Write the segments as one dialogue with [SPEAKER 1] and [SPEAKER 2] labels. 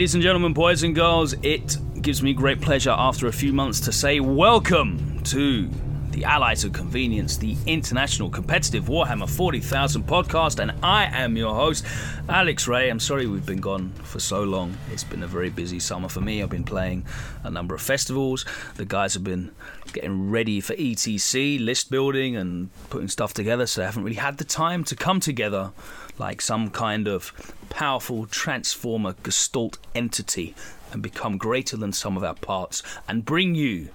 [SPEAKER 1] Ladies and gentlemen, boys and girls, it gives me great pleasure after a few months to say welcome to the Allies of Convenience, the international competitive Warhammer 40,000 podcast, and I am your host, Alex Ray. I'm sorry we've been gone for so long. It's been a very busy summer for me. I've been playing a number of festivals. The guys have been getting ready for ETC, list building, and putting stuff together, so they haven't really had the time to come together like some kind of powerful transformer gestalt entity and become greater than some of our parts and bring you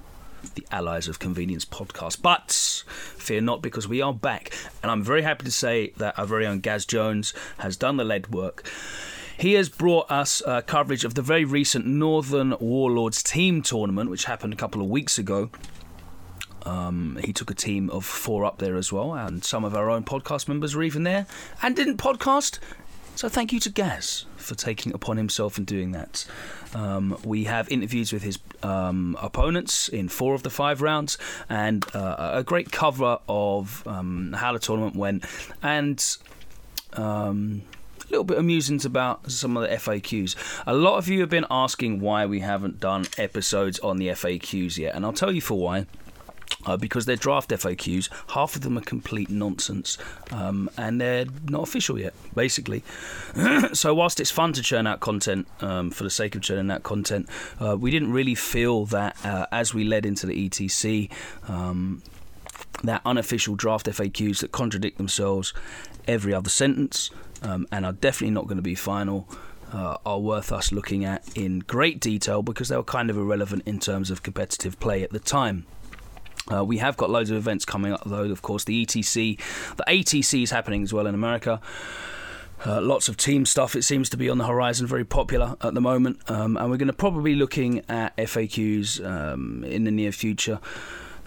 [SPEAKER 1] the Allies of Convenience podcast. But fear not, because we are back, and I'm very happy to say that our very own Gaz Jones has done the lead work. He has brought us uh, coverage of the very recent Northern Warlords team tournament, which happened a couple of weeks ago. Um, he took a team of four up there as well, and some of our own podcast members were even there and didn't podcast. So thank you to Gaz for taking upon himself and doing that. Um, we have interviews with his um, opponents in four of the five rounds, and uh, a great cover of um, how the tournament went, and um, a little bit of musings about some of the FAQs. A lot of you have been asking why we haven't done episodes on the FAQs yet, and I'll tell you for why uh, because they're draft FAQs. Half of them are complete nonsense, um, and they're not official yet, basically. so, whilst it's fun to churn out content um, for the sake of churning out content, uh, we didn't really feel that uh, as we led into the ETC. Um, that unofficial draft FAQs that contradict themselves every other sentence um, and are definitely not going to be final uh, are worth us looking at in great detail because they were kind of irrelevant in terms of competitive play at the time. Uh, we have got loads of events coming up, though. Of course, the ETC, the ATC is happening as well in America. Uh, lots of team stuff. It seems to be on the horizon, very popular at the moment, um, and we're going to probably be looking at FAQs um, in the near future.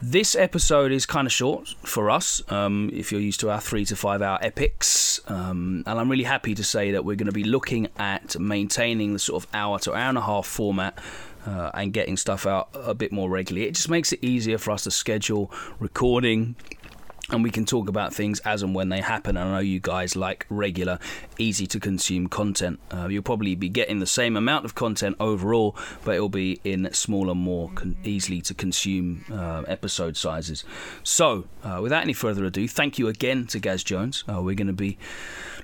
[SPEAKER 1] This episode is kind of short for us, um, if you're used to our three to five hour epics. Um, and I'm really happy to say that we're going to be looking at maintaining the sort of hour to hour and a half format uh, and getting stuff out a bit more regularly. It just makes it easier for us to schedule recording and we can talk about things as and when they happen. I know you guys like regular, easy to consume content. Uh, you'll probably be getting the same amount of content overall, but it'll be in smaller, more con- easily to consume uh, episode sizes. So, uh, without any further ado, thank you again to Gaz Jones. Uh, we're going to be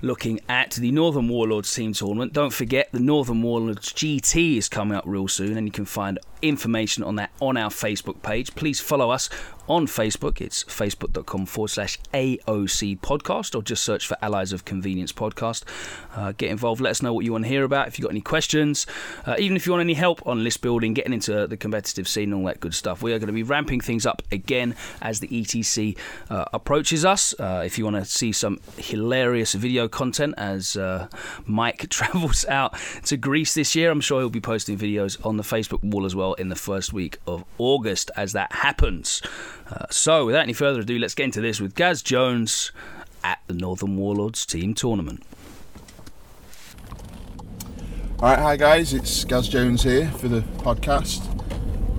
[SPEAKER 1] looking at the Northern Warlords team tournament. Don't forget, the Northern Warlords GT is coming up real soon, and you can find information on that on our Facebook page. Please follow us on Facebook. It's facebook.com forward slash AOC podcast, or just search for Allies of Convenience podcast. Uh, get involved. Let us know what you want to hear about. If you've got any questions, uh, even if you want any help on list building, getting into the competitive scene, all that good stuff. We are going to be ramping things up again as the ETC uh, approaches us. Uh, if you want to see some hilarious video content as uh, Mike travels out to Greece this year, I'm sure he'll be posting videos on the Facebook wall as well in the first week of August as that happens. Uh, so, without any further ado, let's get into this with Gaz Jones at the Northern Warlords team tournament.
[SPEAKER 2] Alright, hi guys, it's Gaz Jones here for the podcast.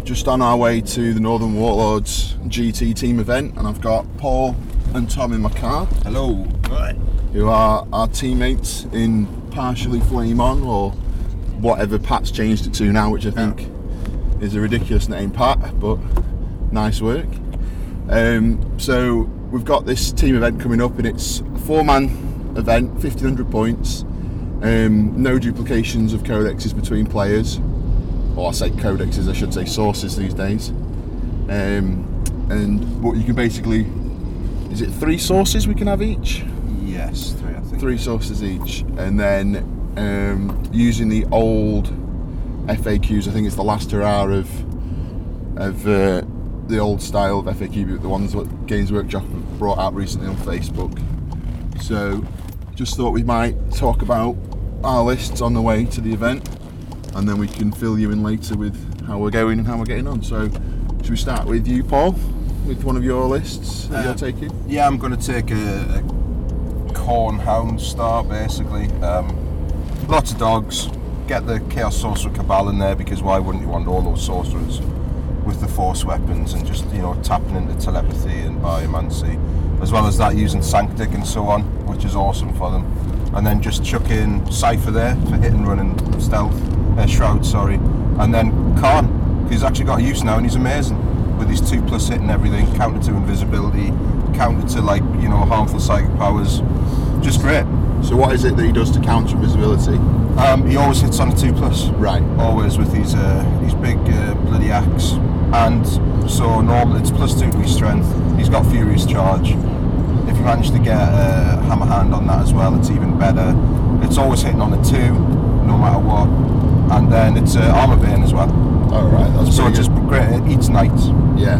[SPEAKER 2] Just on our way to the Northern Warlords GT team event, and I've got Paul and Tom in my car.
[SPEAKER 3] Hello. Right.
[SPEAKER 2] Who are our teammates in partially Flame On, or whatever Pat's changed it to now, which I think is a ridiculous name, Pat, but nice work. Um, so we've got this team event coming up, and it's a four-man event, 1500 points. Um, no duplications of codexes between players, or I say codexes, I should say sources these days. Um, and what you can basically, is it three sources we can have each?
[SPEAKER 3] Yes, three, I think.
[SPEAKER 2] Three sources each, and then um, using the old FAQs. I think it's the last hurrah of of uh, the old style of FAQ, but the ones that Games Workshop brought out recently on Facebook. So, just thought we might talk about our lists on the way to the event, and then we can fill you in later with how we're going and how we're getting on. So, should we start with you, Paul, with one of your lists that
[SPEAKER 3] Uh,
[SPEAKER 2] you're taking?
[SPEAKER 3] Yeah, I'm going to take a, a Khorne hound star basically. Um, lots of dogs. Get the Chaos Sorcerer Cabal in there because why wouldn't you want all those sorcerers with the force weapons and just you know tapping into telepathy and biomancy, as well as that using Sanctic and so on, which is awesome for them. And then just chuck in Cypher there for hit and run and stealth, uh, Shroud, sorry, and then Kharn. He's actually got use now, and he's amazing with his two plus hit and everything, counter to invisibility, counter to like you know harmful psychic powers. Just great.
[SPEAKER 2] So what is it that he does to counter invisibility?
[SPEAKER 3] Um, he always hits on a two plus.
[SPEAKER 2] Right.
[SPEAKER 3] Always with his uh, his big uh, bloody axe, and so normal it's plus two to his strength. He's got furious charge. If you manage to get a hammer hand on that as well, it's even better. It's always hitting on a two, no matter what. And then it's uh, armor bane as well.
[SPEAKER 2] All right. That's
[SPEAKER 3] So it's just great. It eats knight.
[SPEAKER 2] Yeah.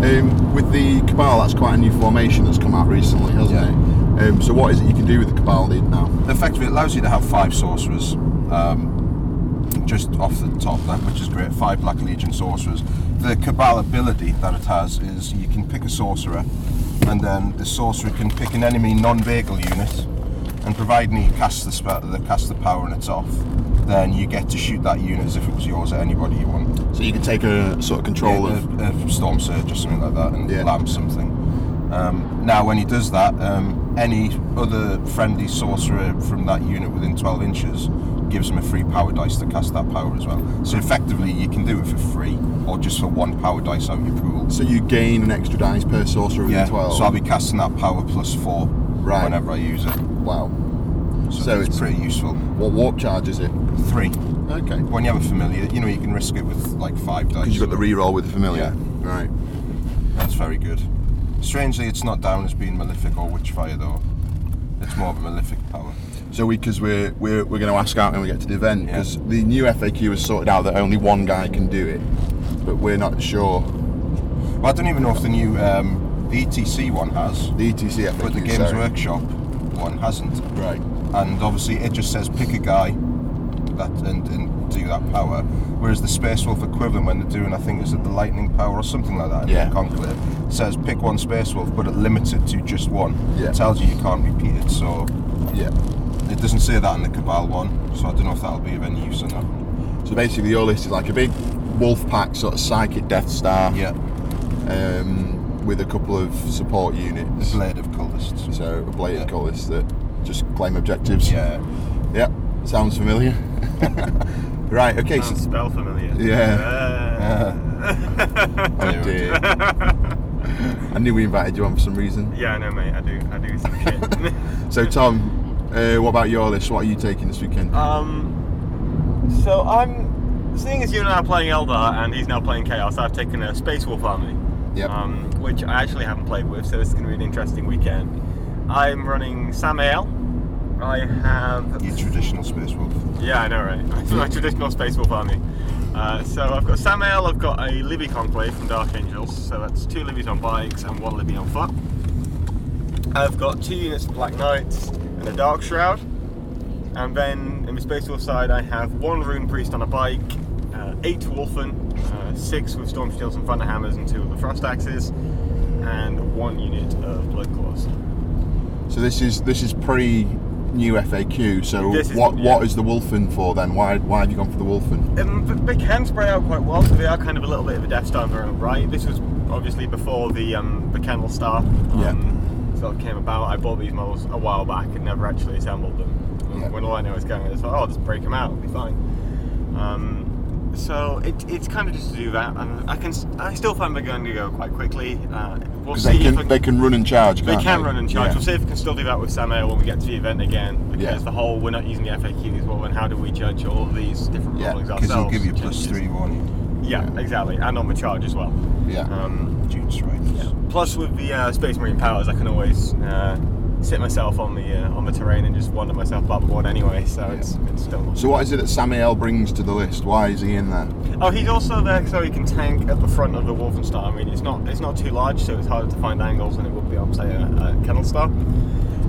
[SPEAKER 2] Um, with the Cabal, that's quite a new formation that's come out recently, hasn't
[SPEAKER 3] Yeah.
[SPEAKER 2] it? Um, so what is it you can do with the Cabal lead now?
[SPEAKER 3] Effectively, it allows you to have five sorcerers. Um, just off the top there, which is great. Five Black Legion sorcerers. The Cabal ability that it has is you can pick a sorcerer, and then the sorcerer can pick an enemy non-vehicle unit, and providing he casts the spell, the cast the power and it's off, then you get to shoot that unit as if it was yours at anybody you want.
[SPEAKER 2] So you can take a sort of control
[SPEAKER 3] Yeah,
[SPEAKER 2] of.
[SPEAKER 3] a, a Stormsurge or something like that and
[SPEAKER 2] Yeah.
[SPEAKER 3] lamp something. Um, now, when he does that, um, any other friendly sorcerer from that unit within 12 inches gives him a free power dice to cast that power as well. So effectively, you can do it for free or just for one power dice out of your pool.
[SPEAKER 2] So you gain an extra dice per sorcerer within
[SPEAKER 3] Yeah,
[SPEAKER 2] 12.
[SPEAKER 3] so I'll be casting that power plus four
[SPEAKER 2] Right.
[SPEAKER 3] whenever I use it.
[SPEAKER 2] Wow.
[SPEAKER 3] So,
[SPEAKER 2] So
[SPEAKER 3] it's,
[SPEAKER 2] it's-
[SPEAKER 3] pretty useful.
[SPEAKER 2] What warp charge is it?
[SPEAKER 3] Three.
[SPEAKER 2] Okay.
[SPEAKER 3] When you have a familiar, you know you can risk it with like five dice.
[SPEAKER 2] Because you've got the reroll with the familiar.
[SPEAKER 3] Yeah.
[SPEAKER 2] Right.
[SPEAKER 3] That's very good. Strangely, it's not down as being malefic or witchfire though. It's more of a malefic power.
[SPEAKER 2] So we, because we're we're, we're going to ask out when we get to the event,
[SPEAKER 3] Yeah.
[SPEAKER 2] because the new FAQ has sorted out that only one guy can do it, but we're not sure.
[SPEAKER 3] Well, I don't even know if the new um, the ETC one has,
[SPEAKER 2] The ETC FAQ.
[SPEAKER 3] but the Games
[SPEAKER 2] sorry.
[SPEAKER 3] Workshop one hasn't.
[SPEAKER 2] Right.
[SPEAKER 3] And obviously, it just says pick a guy that and, and do that power. Whereas the Space Wolf equivalent, when they're doing, I think, is it the Lightning Power or something like that in
[SPEAKER 2] Yeah.
[SPEAKER 3] the Conclave, says pick one Space Wolf, but it limits it to just one.
[SPEAKER 2] Yeah.
[SPEAKER 3] It tells you you can't repeat it, so
[SPEAKER 2] Yeah.
[SPEAKER 3] it doesn't say that in the Cabal one. So I don't know if that'll be of any use or not.
[SPEAKER 2] So basically, your list is like a big wolf pack sort of psychic Death Star,
[SPEAKER 3] Yeah,
[SPEAKER 2] um, with a couple of support units.
[SPEAKER 3] Blade of Cultists.
[SPEAKER 2] So a blade
[SPEAKER 3] Yeah.
[SPEAKER 2] cultists that just claim objectives.
[SPEAKER 3] Yeah.
[SPEAKER 2] Yep. Sounds familiar. right. Okay.
[SPEAKER 4] Sounds
[SPEAKER 2] So,
[SPEAKER 4] spell familiar.
[SPEAKER 2] Yeah.
[SPEAKER 4] Uh,
[SPEAKER 2] oh dear. I knew we invited you on for some reason.
[SPEAKER 4] yeah, I know, mate. I do. I do some shit.
[SPEAKER 2] So Tom, uh, what about your list? What are you taking this weekend?
[SPEAKER 4] um. So I'm seeing as you and I are playing Eldar and he's now playing Chaos. I've taken a Space Wolf army.
[SPEAKER 2] Yep.
[SPEAKER 4] Um, which I actually haven't played with, so this is going to be an interesting weekend. I'm running Samael. I have
[SPEAKER 3] Your traditional Space Wolf.
[SPEAKER 4] Yeah, I know, right? It's my traditional Space Wolf army. Uh, so I've got Samael, I've got a Libby Conclave from Dark Angels, so that's two Libbies on bikes and one Libby on foot. I've got two units of Black Knights and a Dark Shroud. And then in the Space Wolf side, I have one Rune Priest on a bike, uh, eight Wulfen, uh, six with Storm Shields and Thunder Hammers, and two of the Frost Axes, and one unit of Blood Claws.
[SPEAKER 2] So this is this is pre new FAQ. So
[SPEAKER 4] is-
[SPEAKER 2] what
[SPEAKER 4] yeah.
[SPEAKER 2] what is the Wulfen for then? Why why have you gone for the Wulfen?
[SPEAKER 4] Um, they can spread out quite well, so they are kind of a little bit of a Death Star in their own right. This was obviously before the um, the Kennel Star um, sort of came about. I bought these models a while back and never actually assembled them.
[SPEAKER 2] Yeah.
[SPEAKER 4] When all I know is going, I just thought, oh, I'll just break them out, it'll be fine. Um, so it, it's kind of just to do that, and I can I still find they're going to go quite quickly. Uh, we'll
[SPEAKER 2] Because
[SPEAKER 4] see
[SPEAKER 2] they
[SPEAKER 4] if
[SPEAKER 2] can they can run and charge.
[SPEAKER 4] they can run and charge.
[SPEAKER 2] Yeah.
[SPEAKER 4] We'll see if we can still do that with Samael when we get to the event again. Because
[SPEAKER 2] Yeah.
[SPEAKER 4] the whole we're not using the FAQs. Well, and how do we judge all of these different
[SPEAKER 2] Yeah,
[SPEAKER 3] Because
[SPEAKER 4] ourselves?
[SPEAKER 3] he'll give you three, won't he?
[SPEAKER 4] Yeah, exactly, and on the charge as well.
[SPEAKER 2] Yeah.
[SPEAKER 4] Um, plus, with the uh, Space Marine powers, I can always uh, sit myself on the uh, on the terrain and just wander myself about the board anyway. So it's it's still.
[SPEAKER 2] So what is it that Samael brings to the list? Why is he in there?
[SPEAKER 4] Oh, he's also there so he can tank at the front of the Wolfenstein. I mean, it's not it's not too large, so it's harder to find angles than it would be on say a, a Kennel Star.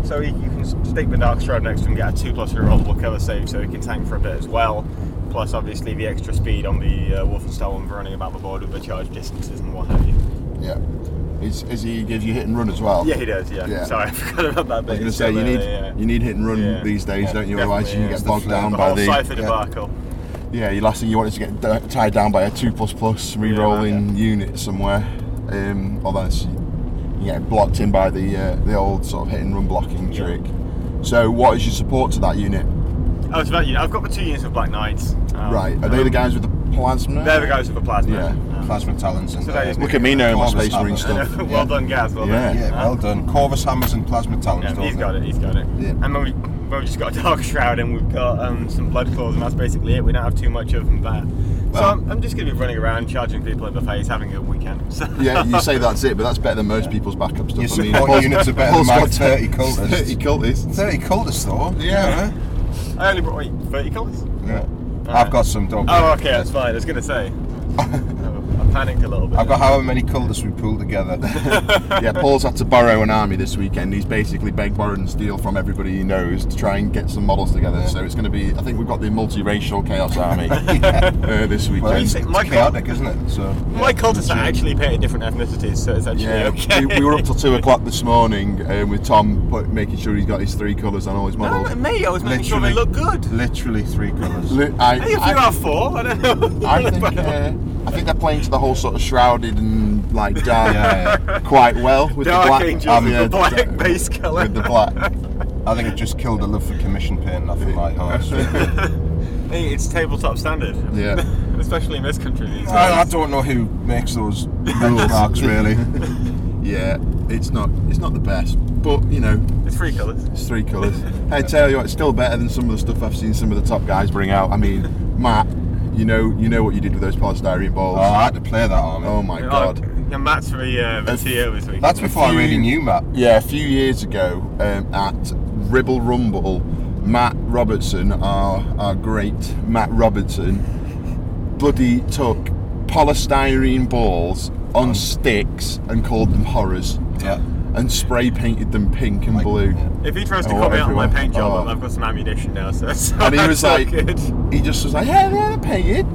[SPEAKER 4] So he, you can stick the Dark Shroud next to him, get a two plus rerollable cover save, so he can tank for a bit as well. Plus, obviously, the extra speed on the uh, Wolfenstein one for running about the board with the charge distances and what have you.
[SPEAKER 2] Yeah. Is, is he gives you hit and run as well?
[SPEAKER 4] Yeah, he does. Yeah.
[SPEAKER 2] Yeah.
[SPEAKER 4] Sorry, I forgot about that
[SPEAKER 2] I
[SPEAKER 4] bit.
[SPEAKER 2] was going to say you need
[SPEAKER 4] there, yeah.
[SPEAKER 2] you need hit and run
[SPEAKER 4] Yeah.
[SPEAKER 2] these days, don't you? Otherwise you get bogged
[SPEAKER 3] It's the
[SPEAKER 2] down
[SPEAKER 4] the
[SPEAKER 2] by the
[SPEAKER 4] Cypher
[SPEAKER 2] yeah.
[SPEAKER 4] debacle.
[SPEAKER 2] Yeah, your last thing you want is to get d- tied down by a two plus plus re-rolling unit somewhere, um, you get blocked in by the uh, the old sort of hit and run blocking trick. So, what is your support to that unit?
[SPEAKER 4] Oh, it's about you. I've got the two units of Black Knights. Um,
[SPEAKER 2] Right. Are they the guys with the plasma?
[SPEAKER 4] They're the guys with the plasma.
[SPEAKER 2] Yeah.
[SPEAKER 3] Plasma talons and
[SPEAKER 4] So
[SPEAKER 3] uh,
[SPEAKER 2] Look at me knowing my Space Marine stuff.
[SPEAKER 4] well done, Gaz. Well
[SPEAKER 2] Yeah.
[SPEAKER 4] done.
[SPEAKER 3] Yeah, well done. Corvus hammers and plasma talons.
[SPEAKER 4] Yeah,
[SPEAKER 3] don't
[SPEAKER 4] he's
[SPEAKER 3] they?
[SPEAKER 4] got it. He's got it.
[SPEAKER 2] Yeah.
[SPEAKER 4] And then we, well, we just got a dark shroud, and we've got um, some blood claws, and that's basically it. We don't have too much of them there. So I'm, I'm just going to be running around, charging people in the face, having a weekend. So
[SPEAKER 2] Yeah, you say that's it, but that's better than most people's backup stuff.
[SPEAKER 3] Your
[SPEAKER 2] I mean,
[SPEAKER 3] support
[SPEAKER 2] Paul's-
[SPEAKER 3] units are better
[SPEAKER 2] Paul's
[SPEAKER 3] than my 30 cultists.
[SPEAKER 2] 30 cultists.
[SPEAKER 3] 30 cultists though.
[SPEAKER 2] Yeah.
[SPEAKER 4] I only brought wait, 30 colours.
[SPEAKER 3] Yeah. I've got some, don't
[SPEAKER 4] Oh, okay, that's fine. I was going to say. I panicked a little bit.
[SPEAKER 3] I've got however many cultists we pulled together.
[SPEAKER 2] Yeah, Paul's had to borrow an army this weekend. He's basically begged, borrowed, and steal from everybody he knows to try and get some models together. So it's going to be, I think we've got the multiracial Chaos Army uh, this
[SPEAKER 3] Well,
[SPEAKER 2] weekend.
[SPEAKER 3] it's, it's
[SPEAKER 4] my
[SPEAKER 3] chaotic, isn't it? So
[SPEAKER 4] My cultists are actually painted different ethnicities, so it's actually
[SPEAKER 2] Yeah,
[SPEAKER 4] okay.
[SPEAKER 2] we, we were up till two o'clock this morning um, with Tom put, making sure he's got his three colours on all his
[SPEAKER 4] No,
[SPEAKER 2] models.
[SPEAKER 4] me, I was making sure they look good.
[SPEAKER 3] Literally three colours.
[SPEAKER 2] Li- I,
[SPEAKER 4] Hey, if you
[SPEAKER 2] I-
[SPEAKER 4] have four, I don't know.
[SPEAKER 2] I think uh, I think they're playing to the whole sort of shrouded and like dark
[SPEAKER 3] Yeah,
[SPEAKER 2] quite well with
[SPEAKER 4] Dark
[SPEAKER 2] the black.
[SPEAKER 4] Angels
[SPEAKER 2] um, yeah,
[SPEAKER 4] the black base colour.
[SPEAKER 2] With the black.
[SPEAKER 3] I think it just killed the love for commission paint, nothing like horse.
[SPEAKER 4] hey, it's tabletop standard.
[SPEAKER 2] Yeah.
[SPEAKER 4] Especially in this country these days.
[SPEAKER 3] I, I don't know who makes those benchmarks really.
[SPEAKER 2] Yeah, it's not it's not the best, but you know
[SPEAKER 4] It's three colours.
[SPEAKER 2] it's three colours. I tell you what, it's still better than some of the stuff I've seen some of the top guys bring out. I mean, Matt, you know you know what you did with those polystyrene balls.
[SPEAKER 3] Oh, I had to play that army.
[SPEAKER 2] Oh my god.
[SPEAKER 4] Yeah, Matt's for the, uh, the
[SPEAKER 2] If-
[SPEAKER 4] TO this week.
[SPEAKER 3] That's before I really knew Matt.
[SPEAKER 2] Yeah, a few years ago um, at Ribble Rumble, Matt Robertson, our, our great Matt Robertson, bloody took polystyrene balls on sticks and called them horrors
[SPEAKER 3] Yeah.
[SPEAKER 2] And spray painted them pink and
[SPEAKER 3] Like,
[SPEAKER 2] blue.
[SPEAKER 3] yeah.
[SPEAKER 4] If he tries to
[SPEAKER 2] Oh,
[SPEAKER 4] call me out on my paint job,
[SPEAKER 2] Oh.
[SPEAKER 4] I've got some ammunition now, so, so
[SPEAKER 2] And he was like,
[SPEAKER 4] good.
[SPEAKER 2] he just was like, yeah, they're painted.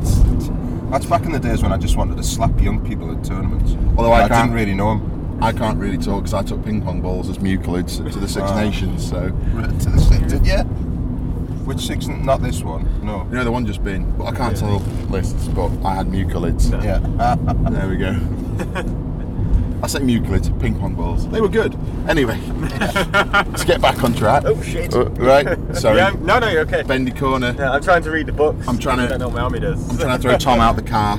[SPEAKER 3] That's back in the days when I just wanted to slap young people at tournaments.
[SPEAKER 2] Although I
[SPEAKER 3] I
[SPEAKER 2] can't-
[SPEAKER 3] didn't really know them.
[SPEAKER 2] I can't really talk because I took ping pong balls as mucolids to the Six
[SPEAKER 3] Ah.
[SPEAKER 2] Nations. So
[SPEAKER 3] to the six, did you? Which six? Not this one. No.
[SPEAKER 2] you know the one just been, but I can't tell lists. But I had mucolids.
[SPEAKER 3] Yeah.
[SPEAKER 2] There we go. I say mucolids, ping pong balls. They were good. Anyway, let's get back on track.
[SPEAKER 4] Oh, shit.
[SPEAKER 2] Uh, right, sorry.
[SPEAKER 4] Yeah, no, no, you're okay.
[SPEAKER 2] Bendy corner.
[SPEAKER 4] Yeah, I'm trying to read the books.
[SPEAKER 2] I'm trying to-
[SPEAKER 4] I don't know what my army does.
[SPEAKER 2] I'm trying to throw Tom out the car.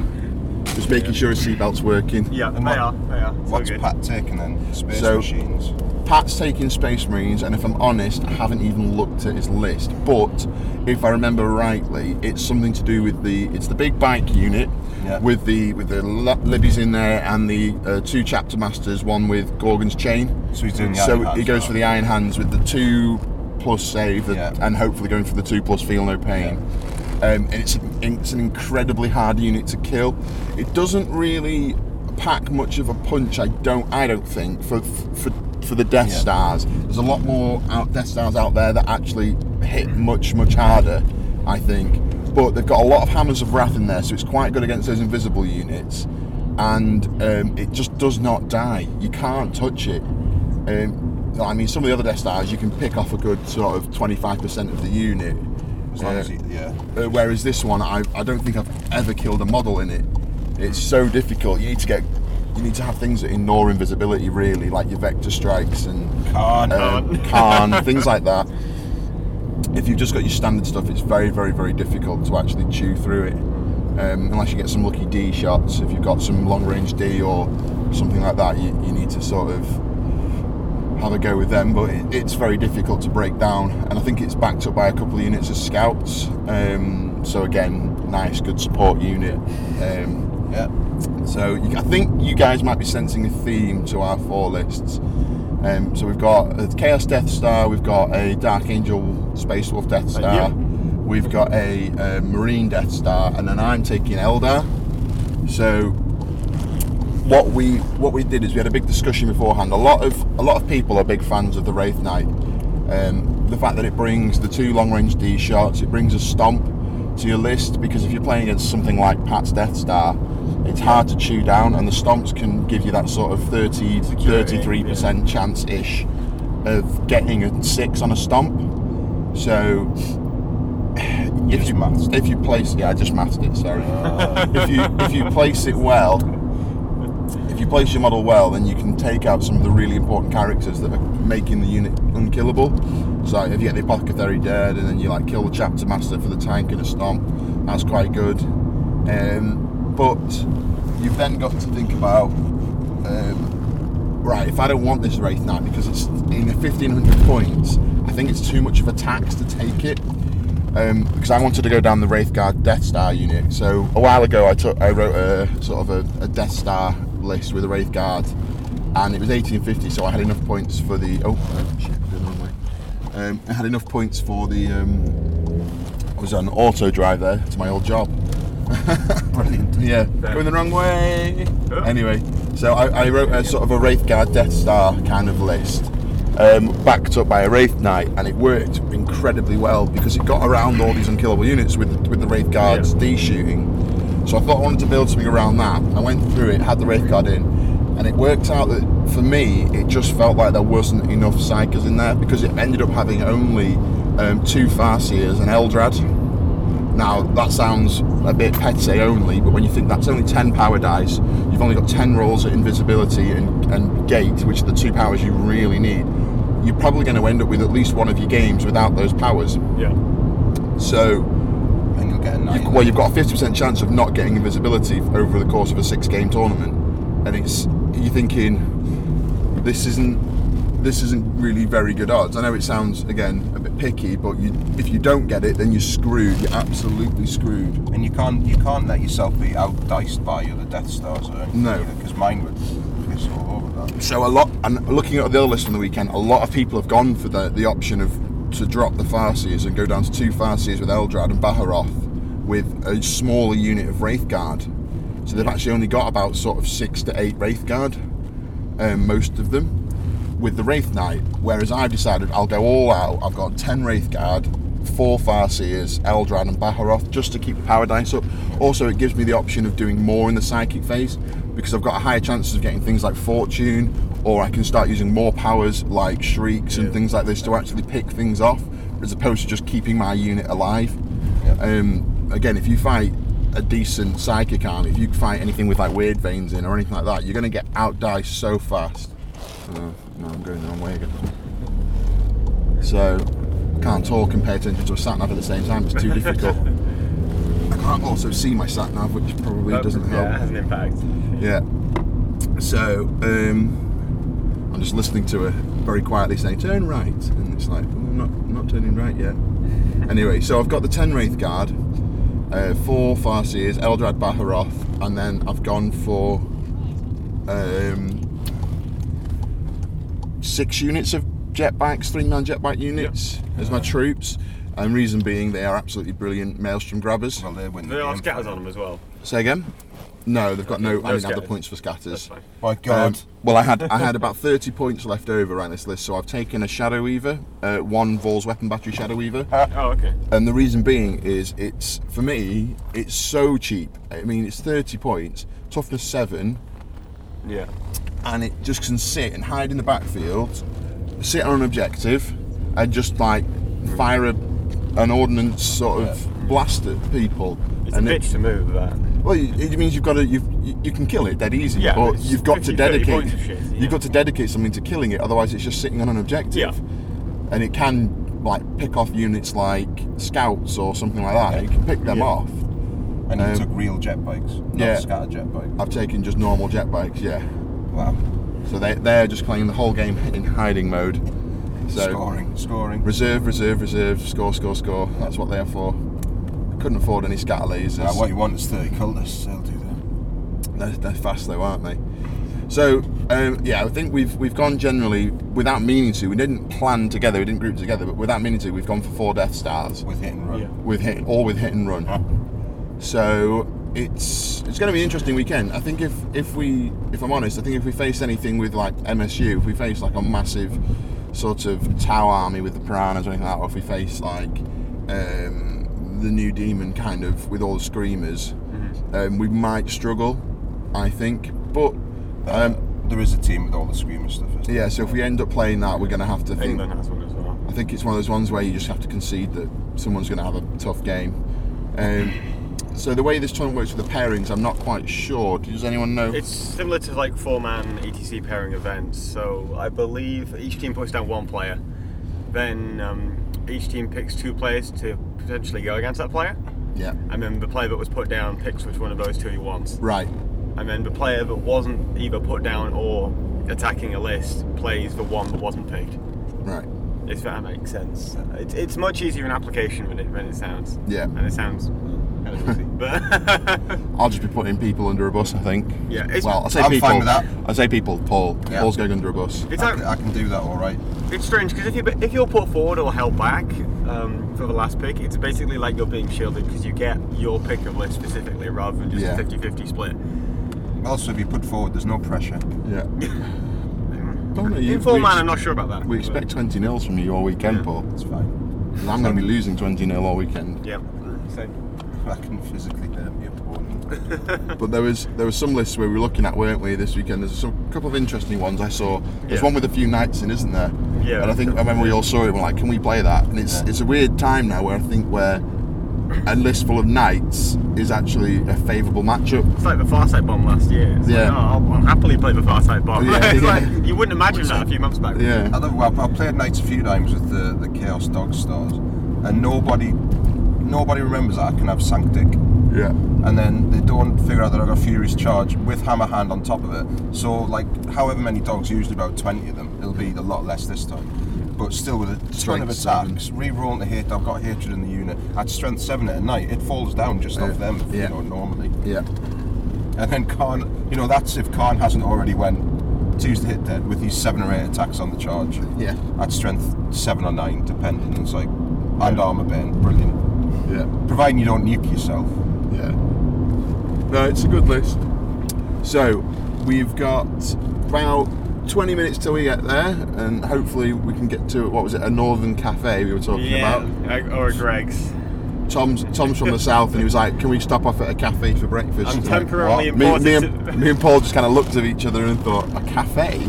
[SPEAKER 2] Just making sure his seatbelt's working.
[SPEAKER 4] Yeah,
[SPEAKER 3] And
[SPEAKER 4] they
[SPEAKER 3] what-
[SPEAKER 4] are. They are. It's
[SPEAKER 3] What's
[SPEAKER 4] good.
[SPEAKER 3] Pat taking then? Space
[SPEAKER 2] So-
[SPEAKER 3] machines.
[SPEAKER 2] Pat's taking Space Marines, and if I'm honest, I haven't even looked at his list. But if I remember rightly, it's something to do with the it's the big bike unit
[SPEAKER 3] Yeah.
[SPEAKER 2] with the with the li- Libbies in there and the uh, two chapter masters, one with Gorgon's chain.
[SPEAKER 3] So he's doing the
[SPEAKER 2] so
[SPEAKER 3] Iron Hands
[SPEAKER 2] he goes
[SPEAKER 3] now.
[SPEAKER 2] for the Iron Hands with the two plus save, the-
[SPEAKER 3] Yeah.
[SPEAKER 2] and hopefully going for the two plus feel no pain. Um, and it's it's an incredibly hard unit to kill. It doesn't really pack much of a punch. I don't I don't think for for for the Death
[SPEAKER 3] Yeah.
[SPEAKER 2] Stars. There's a lot more out Death Stars out there that actually hit much much harder. I think, but they've got a lot of hammers of wrath in there, so it's quite good against those invisible units. And um, it just does not die. You can't touch it. Um, I mean, some of the other Death Stars you can pick off a good sort of 25% of the unit.
[SPEAKER 3] As long
[SPEAKER 2] Uh,
[SPEAKER 3] as he, yeah.
[SPEAKER 2] uh, whereas this one, I, I don't think I've ever killed a model in it. It's so difficult. You need to get, you need to have things that ignore invisibility, really, like your vector strikes and
[SPEAKER 3] Kharn.
[SPEAKER 2] um, Kharn, things like that. If you've just got your standard stuff, it's very, very, very difficult to actually chew through it. Um, unless you get some lucky D shots. If you've got some long range D or something like that, you, you need to sort of have a go with them. But it, it's very difficult to break down, and I think it's backed up by a couple of units of scouts. Um, so again, nice, good support unit. Um,
[SPEAKER 3] Yeah.
[SPEAKER 2] so you, I think you guys might be sensing a theme to our four lists. Um, so we've got a Chaos Death Star, we've got a Dark Angel Space Wolf Death Star,
[SPEAKER 4] yeah.
[SPEAKER 2] we've got a, uh Marine Death Star, and then I'm taking Eldar. So what we what we did is we had a big discussion beforehand. A lot of a lot of people are big fans of the Wraith Knight. Um, the fact that it brings the two long range D shots, it brings a stomp to your list because if you're playing against something like Pat's Death Star, it's hard to chew down, and the stomps can give you that sort of 30
[SPEAKER 4] Security,
[SPEAKER 2] 33 percent chance ish of getting a six on a stomp. So if
[SPEAKER 3] just
[SPEAKER 2] you if you place yeah I just matched it sorry if you if you place it well if you place your model well, then you can take out some of the really important characters that are making the unit unkillable. So if you get the apothecary dead, and then you like kill the chapter master for the tank and a stomp, that's quite good. Um, but you've then got to think about um, right. If I don't want this Wraith Knight because it's in the 1500 points, I think it's too much of a tax to take it. Um, because I wanted to go down the Wraith Guard Death Star unit. So a while ago, I took I wrote a sort of a, a Death Star list with a Wraith Guard, and it was 1850. So I had enough points for the oh shit, I'm going the wrong way. Um, I had enough points for the um, I was on auto drive there to my old job.
[SPEAKER 3] Brilliant.
[SPEAKER 2] Yeah, going the wrong way.
[SPEAKER 4] Oh.
[SPEAKER 2] Anyway, so I, I wrote a sort of a Wraith Guard Death Star kind of list, um, backed up by a Wraith Knight, and it worked incredibly well because it got around all these unkillable units with with the Wraith Guards
[SPEAKER 4] Yeah.
[SPEAKER 2] D shooting. So I thought I wanted to build something around that. I went through it, had the Wraith Guard in, and it worked out that for me, it just felt like there wasn't enough Psykers in there because it ended up having only um, two Farseers and Eldrad. Now that sounds a bit petty only, but when you think that's only 10 power dice, you've only got 10 rolls at invisibility and, and gate, which are the two powers you really need. You're probably going to end up with at least one of your games without those powers.
[SPEAKER 4] Yeah.
[SPEAKER 2] So,
[SPEAKER 3] And you'll get a
[SPEAKER 2] you've, well, you've got a 50% chance of not getting invisibility over the course of a six-game tournament, and it's you're thinking this isn't this isn't really very good odds. I know it sounds again a bit picky, but you, if you don't get it, then you're screwed. You're absolutely screwed.
[SPEAKER 3] And you can't you can't let yourself be outdiced by other Death Stars or anything.
[SPEAKER 2] No.
[SPEAKER 3] Because mine would piss all over that.
[SPEAKER 2] So a lot, and looking at the other list from the weekend, a lot of people have gone for the, the option of to drop the Farseers and go down to two Farseers with Eldrad and Baharoth with a smaller unit of Wraithguard. So they've actually only got about sort of six to eight Wraithguard, um, most of them, with the Wraith Knight. Whereas I've decided I'll go all out. I've got ten Wraithguard, four Farseers, Eldrad and Baharoth, just to keep the power dice up. Also, it gives me the option of doing more in the Psychic phase because I've got a higher chance of getting things like Fortune, or I can start using more powers like Shrieks and things like this to actually pick things off, as opposed to just keeping my unit alive.
[SPEAKER 3] Yeah.
[SPEAKER 2] Um, again, if you fight a decent psychic arm, if you fight anything with like weird veins in or anything like that, you're going to get outdiced so fast. Oh, no, I'm going the wrong way again. So, can't talk and pay attention to a sat nav at the same time. It's too difficult. I can't also see my sat nav, which probably doesn't
[SPEAKER 4] yeah, it
[SPEAKER 2] help.
[SPEAKER 4] has an impact.
[SPEAKER 2] Yeah. So, um, I'm just listening to her very quietly saying, turn right. And it's like, "Oh, I'm not, I'm not turning right yet. anyway, so I've got the 10 Wraith Guard, uh, four Farseers, Eldrad Baharoth, and then I've gone for um, six units of jetbikes, three man jetbike units as my troops. And reason being, they are absolutely brilliant maelstrom grabbers.
[SPEAKER 3] Well, they win the
[SPEAKER 4] There are
[SPEAKER 3] game.
[SPEAKER 4] scatters on them as well.
[SPEAKER 2] Say again? No, they've got no.
[SPEAKER 4] No
[SPEAKER 2] I didn't have the points for scatters.
[SPEAKER 4] fine.
[SPEAKER 3] My
[SPEAKER 2] Um,
[SPEAKER 3] God.
[SPEAKER 2] well, I had I had about thirty points left over on this list, so I've taken a Shadow Weaver, uh, one Vaul's weapon battery Shadow Weaver,
[SPEAKER 4] Oh, okay.
[SPEAKER 2] and the reason being is it's for me it's so cheap. I mean, it's thirty points, toughness seven,
[SPEAKER 4] Yeah.
[SPEAKER 2] and it just can sit and hide in the backfield, sit on an objective, and just like fire a, an ordnance sort of blast at people.
[SPEAKER 4] It's
[SPEAKER 2] and
[SPEAKER 4] a
[SPEAKER 2] it-
[SPEAKER 4] bitch to move that.
[SPEAKER 2] Well, it it means you've got to you've, you you can kill it dead easy,
[SPEAKER 4] Yeah,
[SPEAKER 2] but you've got to dedicate
[SPEAKER 4] shit, yeah.
[SPEAKER 2] you've got to dedicate something to killing it. Otherwise, it's just sitting on an objective,
[SPEAKER 4] Yeah.
[SPEAKER 2] and it can like pick off units like scouts or something like that. You can pick them
[SPEAKER 4] Yeah.
[SPEAKER 2] off.
[SPEAKER 3] And you
[SPEAKER 2] um,
[SPEAKER 3] took real jet bikes, not
[SPEAKER 2] yeah.
[SPEAKER 3] scatter jet bikes.
[SPEAKER 2] I've taken just normal jet bikes, yeah.
[SPEAKER 3] Wow.
[SPEAKER 2] So they they're just playing the whole game in hiding mode. So
[SPEAKER 3] scoring, scoring.
[SPEAKER 2] reserve, reserve, reserve, score, score, score. That's what they are for. Couldn't afford any scatter lasers.
[SPEAKER 3] Uh, what you want is 30 cultists, they'll do that.
[SPEAKER 2] They're, they're fast though, aren't they? So um, yeah, I think we've we've gone generally without meaning to. We didn't plan together, we didn't group together, but without meaning to, we've gone for four Death Stars
[SPEAKER 3] With hit and run.
[SPEAKER 4] Yeah.
[SPEAKER 2] with hit, or with hit and run. So it's it's going to be an interesting weekend. I think if if we if I'm honest, I think if we face anything with like MSU, if we face like a massive sort of Tau army with the piranhas or anything like that, or if we face like um, the new demon kind of with all the screamers, um, we might struggle. I think, but. Um,
[SPEAKER 3] there is a team with all the screamer stuff.
[SPEAKER 2] Yeah, so if we end up playing that, we're going to have to think.
[SPEAKER 4] England has one as well.
[SPEAKER 2] I think it's one of those ones where you just have to concede that someone's going to have a tough game. Um, So the way this tournament works with the pairings, I'm not quite sure. Does anyone know?
[SPEAKER 4] It's similar to like four-man ETC pairing events. So I believe each team puts down one player, then um, each team picks two players to potentially go against that player,
[SPEAKER 2] yeah.
[SPEAKER 4] and then the player that was put down picks which one of those two he wants,
[SPEAKER 2] Right.
[SPEAKER 4] and then the player that wasn't either put down or attacking a list plays the one that wasn't picked.
[SPEAKER 2] Right.
[SPEAKER 4] If that makes sense. It's, it's much easier in application than it, than it sounds.
[SPEAKER 2] Yeah.
[SPEAKER 4] And it sounds kind of easy. But
[SPEAKER 2] I'll just be putting people under a bus. I think.
[SPEAKER 4] Yeah, it's-
[SPEAKER 2] well, I say
[SPEAKER 3] I'm
[SPEAKER 2] people.
[SPEAKER 3] fine with that.
[SPEAKER 2] I say people. Paul.
[SPEAKER 3] Yeah.
[SPEAKER 2] Paul's going under a bus.
[SPEAKER 4] it's,
[SPEAKER 3] I,
[SPEAKER 4] like,
[SPEAKER 3] can, I can do that all right.
[SPEAKER 4] it's strange because if, you, if you're put forward or held back um, for the last pick, it's basically like you're being shielded because you get your pick of list specifically rather than just
[SPEAKER 2] Yeah.
[SPEAKER 4] a 50 50 split.
[SPEAKER 3] Also, if you put forward, there's no pressure.
[SPEAKER 2] Yeah. Don't know, you-
[SPEAKER 4] In full
[SPEAKER 2] we
[SPEAKER 4] man, I'm not sure about that.
[SPEAKER 2] We expect 20 nils from you all weekend,
[SPEAKER 4] Yeah.
[SPEAKER 2] Paul.
[SPEAKER 3] It's fine.
[SPEAKER 2] 'Cause I'm going to be losing 20 nil all weekend.
[SPEAKER 4] Yeah. Same.
[SPEAKER 3] I can physically hurt my opponent.
[SPEAKER 2] But there was there was some lists we were looking at, weren't we, this weekend? There's a couple of interesting ones I saw. There's
[SPEAKER 4] Yeah.
[SPEAKER 2] one with a few knights in, isn't there?
[SPEAKER 4] Yeah.
[SPEAKER 2] And I think I remember we all saw it. and We're like, can we play that? And it's
[SPEAKER 3] Yeah.
[SPEAKER 2] it's a weird time now where I think where a list full of knights is actually a favourable matchup.
[SPEAKER 4] It's like the Farsight bomb last year. It's
[SPEAKER 2] Yeah.
[SPEAKER 4] Like, oh, I'll, I'll happily play the Farsight bomb.
[SPEAKER 2] Yeah,
[SPEAKER 4] it's
[SPEAKER 2] yeah.
[SPEAKER 4] like you wouldn't imagine that a few months back.
[SPEAKER 2] Yeah.
[SPEAKER 3] I love, well, I've played Knights a few times with the, the Chaos Dog stars, and nobody nobody remembers that I can have Sanctic.
[SPEAKER 2] Yeah.
[SPEAKER 3] and then they don't figure out that I've got Furious Charge with Hammer Hand on top of it. So, like, however many dogs, usually about 20 of them, it'll be a lot less this time. But still, with a ton of
[SPEAKER 2] Strength seven.
[SPEAKER 3] attacks, re rolling the hit, I've got hatred in the unit. At strength 7 at night, it falls down just off them,
[SPEAKER 2] Yeah.
[SPEAKER 3] you know, normally.
[SPEAKER 2] Yeah.
[SPEAKER 3] And then Kharn, you know, that's if Kharn hasn't already went Tuesday hit dead with these 7 or 8 attacks on the charge.
[SPEAKER 2] Yeah.
[SPEAKER 3] At strength 7 or 9, depending. It's like, and armor bane, brilliant.
[SPEAKER 2] Yeah.
[SPEAKER 3] Providing you don't nuke yourself.
[SPEAKER 2] Yeah. No, it's a good list. So, we've got about 20 minutes till we get there, and hopefully we can get to, what was it, a northern cafe we were talking
[SPEAKER 4] Yeah,
[SPEAKER 2] about.
[SPEAKER 4] or Greggs.
[SPEAKER 2] Tom's, Tom's from the south, and he was like, can we stop off at a cafe for breakfast?
[SPEAKER 4] I'm
[SPEAKER 2] Like,
[SPEAKER 4] temporarily
[SPEAKER 2] what? me, me, and, me and Paul just kind of looked at each other and thought, a cafe?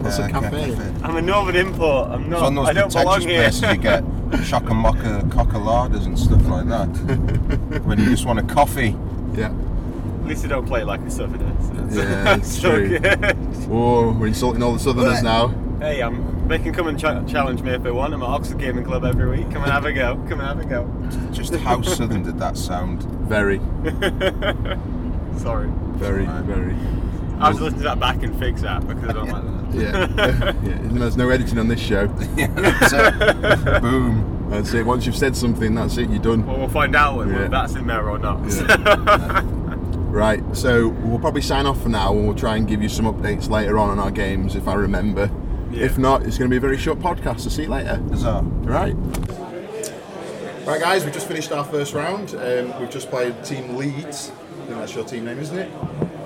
[SPEAKER 2] What's a cafe?
[SPEAKER 4] I'm a northern import. I'm
[SPEAKER 3] It's
[SPEAKER 4] not.
[SPEAKER 3] on those
[SPEAKER 4] I don't belong here.
[SPEAKER 3] you get shock and mocha cockaladas and stuff like that. when you just want a coffee.
[SPEAKER 2] Yeah.
[SPEAKER 4] At least you don't play like a southerner. So it's,
[SPEAKER 2] Yeah, it's
[SPEAKER 4] so
[SPEAKER 2] true.
[SPEAKER 4] good.
[SPEAKER 2] Whoa, we're insulting all the southerners now.
[SPEAKER 4] Hey, I'm, they can come and ch- challenge me if they want. I'm at Oxford Gaming Club every week. Come and have a go. Come and have a go.
[SPEAKER 3] Just how southern did that sound?
[SPEAKER 2] Very,
[SPEAKER 4] Sorry.
[SPEAKER 2] very,
[SPEAKER 3] Right.
[SPEAKER 2] very.
[SPEAKER 4] I was listening to that back and fix that because I don't like that.
[SPEAKER 2] Yeah. yeah. There's no editing on this show.
[SPEAKER 3] yeah, that's. Boom.
[SPEAKER 2] That's it. Once you've said something, that's it. You're done.
[SPEAKER 4] Well, we'll find out whether
[SPEAKER 2] Yeah.
[SPEAKER 4] that's in there or not.
[SPEAKER 2] Right. So we'll probably sign off for now, and we'll try and give you some updates later on on our games if I remember.
[SPEAKER 4] Yeah.
[SPEAKER 2] If not, it's going to be a very short podcast. So see you later.
[SPEAKER 3] Huzzah.
[SPEAKER 2] Right. Right, guys. We just finished our first round. Um, we've just played Team Leeds. I think that's your team name, isn't it?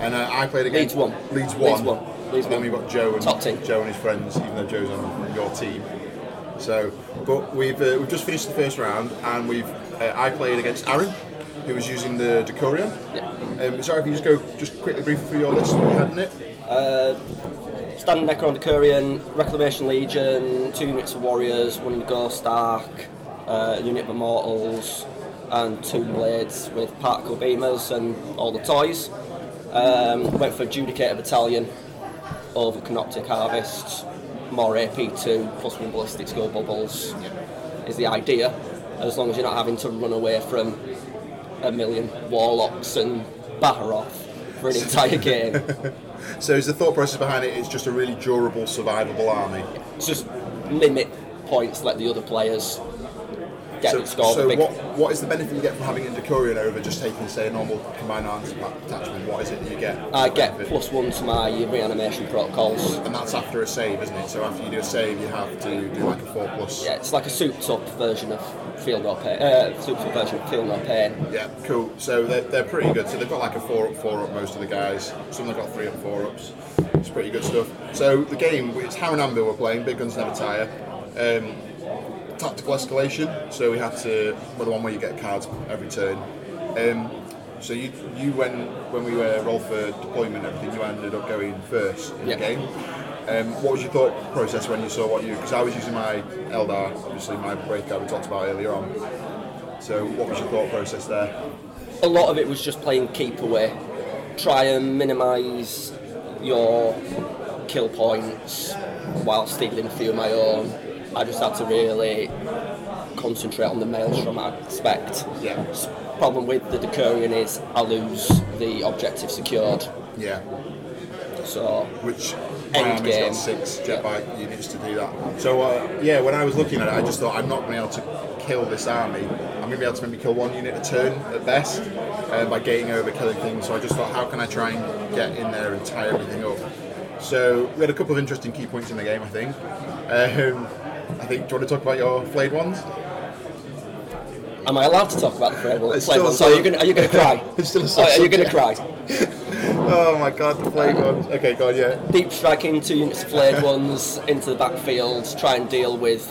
[SPEAKER 2] And uh, I played against
[SPEAKER 5] Leeds one.
[SPEAKER 2] Leeds one.
[SPEAKER 5] Leeds one. Leeds
[SPEAKER 2] and then we've got Joe and
[SPEAKER 5] Top team.
[SPEAKER 2] Joe and his friends, even though Joe's on your team. So, but we've uh, we've just finished the first round, and we've uh, I played against Aaron, who was using the Decurion.
[SPEAKER 5] Yeah.
[SPEAKER 2] Um, sorry, if you just go just quickly briefly through your list, what you had in it.
[SPEAKER 5] Standing Necron Decurion, Reclamation Legion, two units of Warriors, one Ghost Ark, uh, a unit of Immortals, and two Blades with particle beamers and all the toys. Um, went for Judicator Battalion over Canoptek Harvest, more AP2 plus one Ballistic Skill Bubbles is the idea, as long as you're not having to run away from a million Warlocks and Baharoth for an entire game.
[SPEAKER 2] So, is the thought process behind it? It's just a really durable, survivable army.
[SPEAKER 5] It's just limit points, let the other players get
[SPEAKER 2] so,
[SPEAKER 5] score.
[SPEAKER 2] so what what is the benefit you get from having a Decurion over just taking, say, a normal combined arms attachment? What is it that you get?
[SPEAKER 5] I get plus one to my reanimation protocols.
[SPEAKER 2] And that's after a save, isn't it? So after you do a save, you have to do like a four plus.
[SPEAKER 5] Yeah, it's like a souped up version of Feel No Pain. Uh, souped up version of Feel No Pain.
[SPEAKER 2] Yeah, cool. So they're, they're pretty good. So they've got like a four up, four up, most of the guys. Some have got three up, four ups. It's pretty good stuff. So the game, it's Anvil we're playing, Big Guns Never Tire. Um, tactical escalation. So we have to, well, the one where you get cards every turn. Um, so you, you when when we were roll for deployment and everything, you ended up going first in
[SPEAKER 5] Yeah.
[SPEAKER 2] the game. Um, what was your thought process when you saw what you? Because I was using my Eldar, obviously my breakout we talked about earlier on. So what was your thought process there?
[SPEAKER 5] a lot of it was just playing keep away. Try and minimise your kill points while stealing a few of my own. I just had to really concentrate on the maelstrom aspect.
[SPEAKER 2] Yeah.
[SPEAKER 5] Problem with the Decurion is I lose the objective secured.
[SPEAKER 2] Yeah.
[SPEAKER 5] So
[SPEAKER 2] Which
[SPEAKER 5] End game.
[SPEAKER 2] got six jet bike units to do that. So uh, yeah, when I was looking at it, I just thought I'm not going to be able to kill this army. I'm going to be able to maybe kill one unit a turn at best uh, by gating over, killing things. So I just thought, how can I try and get in there and tie everything up? So we had a couple of interesting key points in the game, I think. Um, I think. Do you want to talk about your flayed ones?
[SPEAKER 5] am I allowed to talk about the flayed ones?
[SPEAKER 2] It's still a
[SPEAKER 5] So are you going are you going to cry?
[SPEAKER 2] It's still a
[SPEAKER 5] Oh, are you going to cry?
[SPEAKER 2] Oh my god, the flayed ones. Okay, God, yeah.
[SPEAKER 5] deep striking two units of flayed ones into the backfield, try and deal with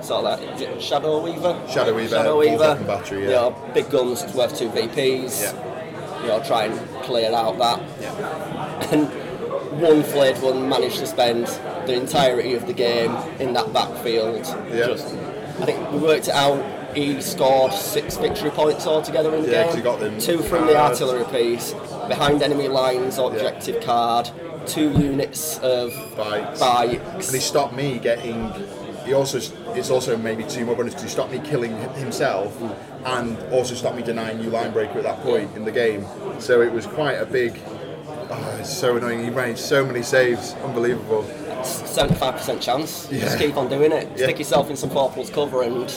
[SPEAKER 5] sort of that is it Shadow Weaver.
[SPEAKER 2] Shadow Weaver,
[SPEAKER 5] Shadow Weaver.
[SPEAKER 2] battery, yeah.
[SPEAKER 5] You know, big guns it's worth two VPs.
[SPEAKER 2] Yeah.
[SPEAKER 5] You know, try and clear out that.
[SPEAKER 2] Yeah.
[SPEAKER 5] And one flayed one managed to spend the entirety of the game in that backfield.
[SPEAKER 2] Yeah.
[SPEAKER 5] Just, I think we worked it out. He scored six victory points altogether in the
[SPEAKER 2] Yeah,
[SPEAKER 5] game.
[SPEAKER 2] he got them
[SPEAKER 5] Two from the artillery piece, behind enemy lines, objective card, two units of
[SPEAKER 2] Bikes.
[SPEAKER 5] bikes.
[SPEAKER 2] and he stopped me getting. He also it's also maybe two more bonus to stop me killing himself, and also stop me denying you line breaker at that point in the game. So it was quite a big. Oh, it's so annoying. He made so many saves, unbelievable.
[SPEAKER 5] 75% chance.
[SPEAKER 2] Yeah.
[SPEAKER 5] Just keep on doing it.
[SPEAKER 2] Yeah.
[SPEAKER 5] Stick yourself in some plus cover and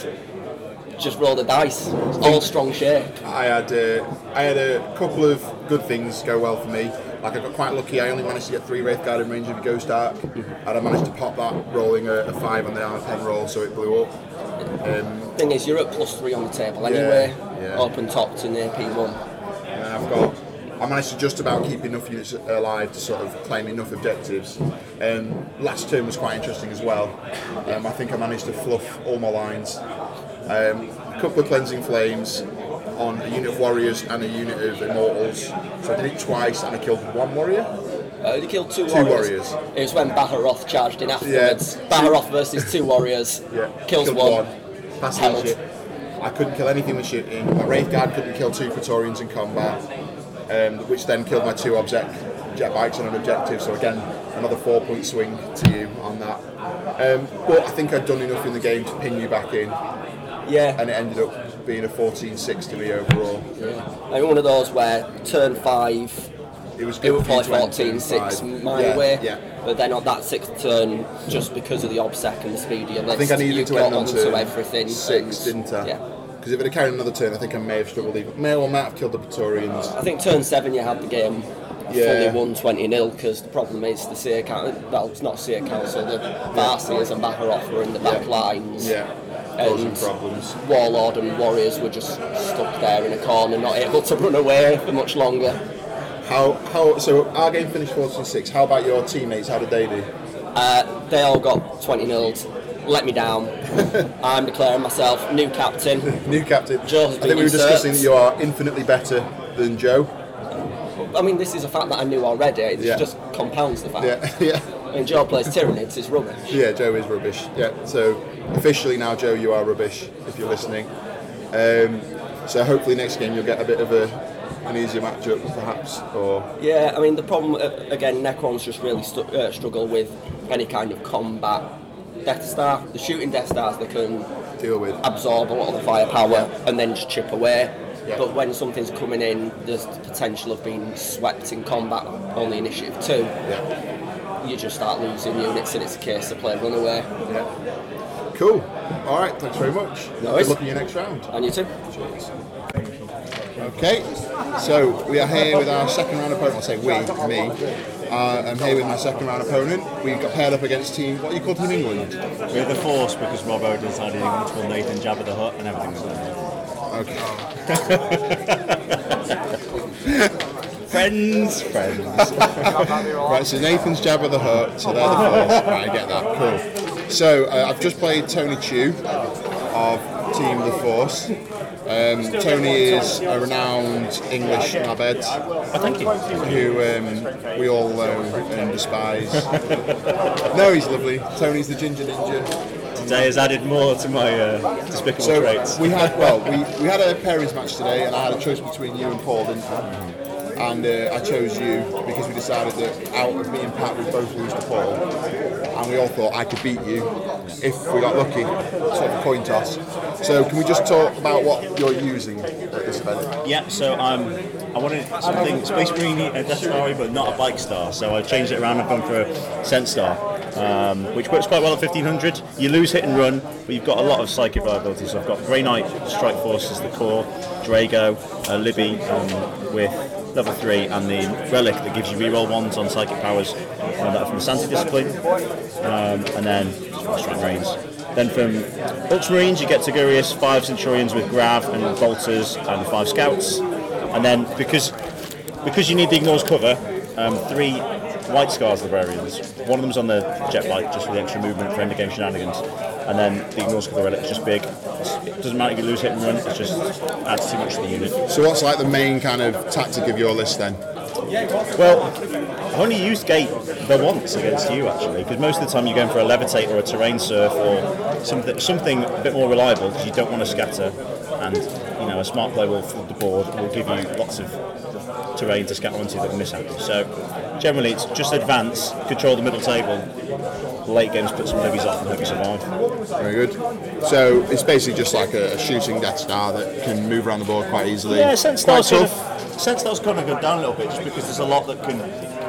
[SPEAKER 5] just roll the dice. All strong shape.
[SPEAKER 2] I had uh, I had a couple of good things go well for me. Like I got quite lucky. I only managed to get three Wraith Guard in range of Ghost Ark, and I managed to pop that rolling a, a five on the pen roll, so it blew up. Um,
[SPEAKER 5] Thing is, you're at plus three on the table anyway.
[SPEAKER 2] yeah.
[SPEAKER 5] Open top to AP1.
[SPEAKER 2] And I've got, I managed to just about keep enough units alive to sort of claim enough objectives. Um, last turn was quite interesting as well. Um, I think I managed to fluff all my lines. Um, a couple of cleansing flames on a unit of warriors and a unit of immortals. So I did it twice and I killed one warrior.
[SPEAKER 5] Uh, you killed two,
[SPEAKER 2] Two
[SPEAKER 5] warriors.
[SPEAKER 2] warriors.
[SPEAKER 5] It was when Baharoth charged in afterwards. Baharoth versus two warriors.
[SPEAKER 2] Yeah,
[SPEAKER 5] Kills one.
[SPEAKER 2] Passed
[SPEAKER 5] Held.
[SPEAKER 2] I couldn't kill anything with shooting. My Wraith Guard couldn't kill two Praetorians in combat, um, which then killed my two object jet bikes on an objective. So again, another four point swing to you on that. Um, but I think I'd done enough in the game to pin you back in,
[SPEAKER 5] Yeah.
[SPEAKER 2] and it ended up being a 14-6 to me overall.
[SPEAKER 5] I mean, one of those where turn five,
[SPEAKER 2] It was
[SPEAKER 5] it
[SPEAKER 2] good
[SPEAKER 5] was
[SPEAKER 2] for you
[SPEAKER 5] probably
[SPEAKER 2] to end
[SPEAKER 5] 14
[SPEAKER 2] turn
[SPEAKER 5] 6
[SPEAKER 2] five.
[SPEAKER 5] my
[SPEAKER 2] yeah,
[SPEAKER 5] way.
[SPEAKER 2] Yeah.
[SPEAKER 5] But then on that sixth turn, just because of the obsec and the speed list,
[SPEAKER 2] I think I needed
[SPEAKER 5] you
[SPEAKER 2] to
[SPEAKER 5] got
[SPEAKER 2] end on
[SPEAKER 5] onto
[SPEAKER 2] turn
[SPEAKER 5] everything.
[SPEAKER 2] six,
[SPEAKER 5] and-
[SPEAKER 2] didn't I?
[SPEAKER 5] Yeah.
[SPEAKER 2] Because if it had carried another turn, I think I may have struggled even. May or might have killed the Praetorians.
[SPEAKER 5] I think turn seven you had the game
[SPEAKER 2] Yeah.
[SPEAKER 5] fully won 20 0 because the problem is the Seer Council, well, it's not Seer Council, so the Farseers and Baharoth were in the back
[SPEAKER 2] Yeah.
[SPEAKER 5] lines.
[SPEAKER 2] Yeah.
[SPEAKER 5] And
[SPEAKER 2] problems.
[SPEAKER 5] Warlord and Warriors were just stuck there in a corner, not able to run away for much longer.
[SPEAKER 2] How how so our game finished 14-6. How about your teammates? How did they do?
[SPEAKER 5] Uh, they all got 20 0 let me down. I'm declaring myself new captain.
[SPEAKER 2] New captain.
[SPEAKER 5] Joe's
[SPEAKER 2] I think we were discussing that you are infinitely better than Joe.
[SPEAKER 5] I mean, this is a fact that I knew already. It
[SPEAKER 2] Yeah.
[SPEAKER 5] just compounds the fact.
[SPEAKER 2] Yeah, yeah,
[SPEAKER 5] I mean, Joe plays Tyranids, it's rubbish.
[SPEAKER 2] yeah. Joe is rubbish. Yeah. So officially now, Joe, you are rubbish. If you're listening. Um, so hopefully next game you'll get a bit of a an easier matchup, perhaps, or
[SPEAKER 5] Yeah, I mean the problem uh, again, Necrons just really stu- uh, struggle with any kind of combat. Death Star, the shooting Death Stars, they can
[SPEAKER 2] deal with.
[SPEAKER 5] absorb a lot of the firepower
[SPEAKER 2] Yeah.
[SPEAKER 5] and then just chip away.
[SPEAKER 2] Yeah.
[SPEAKER 5] But when something's coming in, there's the potential of being swept in combat. Only initiative two,
[SPEAKER 2] Yeah.
[SPEAKER 5] you just start losing units, and it's a case of play runaway.
[SPEAKER 2] Yeah. Cool. All right. Thanks very much.
[SPEAKER 5] No
[SPEAKER 2] Good
[SPEAKER 5] worries.
[SPEAKER 2] luck in your next round.
[SPEAKER 5] And you too. Cheers.
[SPEAKER 2] Okay, so we are here with our second round opponent. I'll say we, me. Uh, I'm here with my second round opponent. We've got paired up against team. What do you call Team England?
[SPEAKER 6] We're the force because Rob Robbo decided he wanted to call Nathan Jabba the Hutt and everything was done.
[SPEAKER 2] Okay.
[SPEAKER 6] Friends, friends.
[SPEAKER 2] Right, so Nathan's Jabba the Hutt, so they're the force. Right, I get that. Cool. So uh, I've just played Tony Chu of Team The Force. Um, Tony is a renowned English knobhead
[SPEAKER 6] thank you.
[SPEAKER 2] who um, we all know and despise. no, he's lovely. Tony's the ginger ninja.
[SPEAKER 6] Today has added more to my uh, despicable
[SPEAKER 2] So
[SPEAKER 6] traits.
[SPEAKER 2] we had well, we, we had a pairings match today, and I had a choice between you and Paul, didn't I? And uh, I chose you because we decided that out of me and Pat, we both lose to Paul, and we all thought I could beat you if we got lucky, sort of a coin toss. So can we just talk about what you're using at this event?
[SPEAKER 6] Yeah, so um, I wanted something Space Marine uh, Death Star, but not a bike star. So I changed it around. I've gone for a Scent Star, um, which works quite well at 1500. You lose hit and run, but you've got a lot of psychic viability. So I've got Grey Knight Strike Force as the core, Draigo, uh, Libby um, with level 3, and the Relic that gives you reroll ones on psychic powers, that from the Sanctic Discipline, um, and then Strike Marines. Then from Ultramarines, you get Tigurius, five Centurions with Grav and Bolters, and five Scouts. And then because because you need the Ignores cover, um, three White Scars librarians. One of them's on the jet bike, just for the extra movement for end of game shenanigans. And then the Ignores cover relic is just big. It doesn't matter if you lose hit and run, it just adds too much to the unit.
[SPEAKER 2] So what's like the main kind of tactic of your list then?
[SPEAKER 6] Well, I've only used gate the once against you actually, because most of the time you're going for a levitate or a terrain surf or something something a bit more reliable because you don't want to scatter, and you know a smart play will flood the board will give you lots of terrain to scatter onto that will miss out. So generally it's just advance, control the middle table. Late games put some heavies off and hope you survive.
[SPEAKER 2] Very good. So it's basically just like a, a shooting Death Star that can move around the board quite easily.
[SPEAKER 6] Yeah, sense
[SPEAKER 2] quite
[SPEAKER 6] style's kind of sense style's kind of gone down a little bit just because there's a lot that can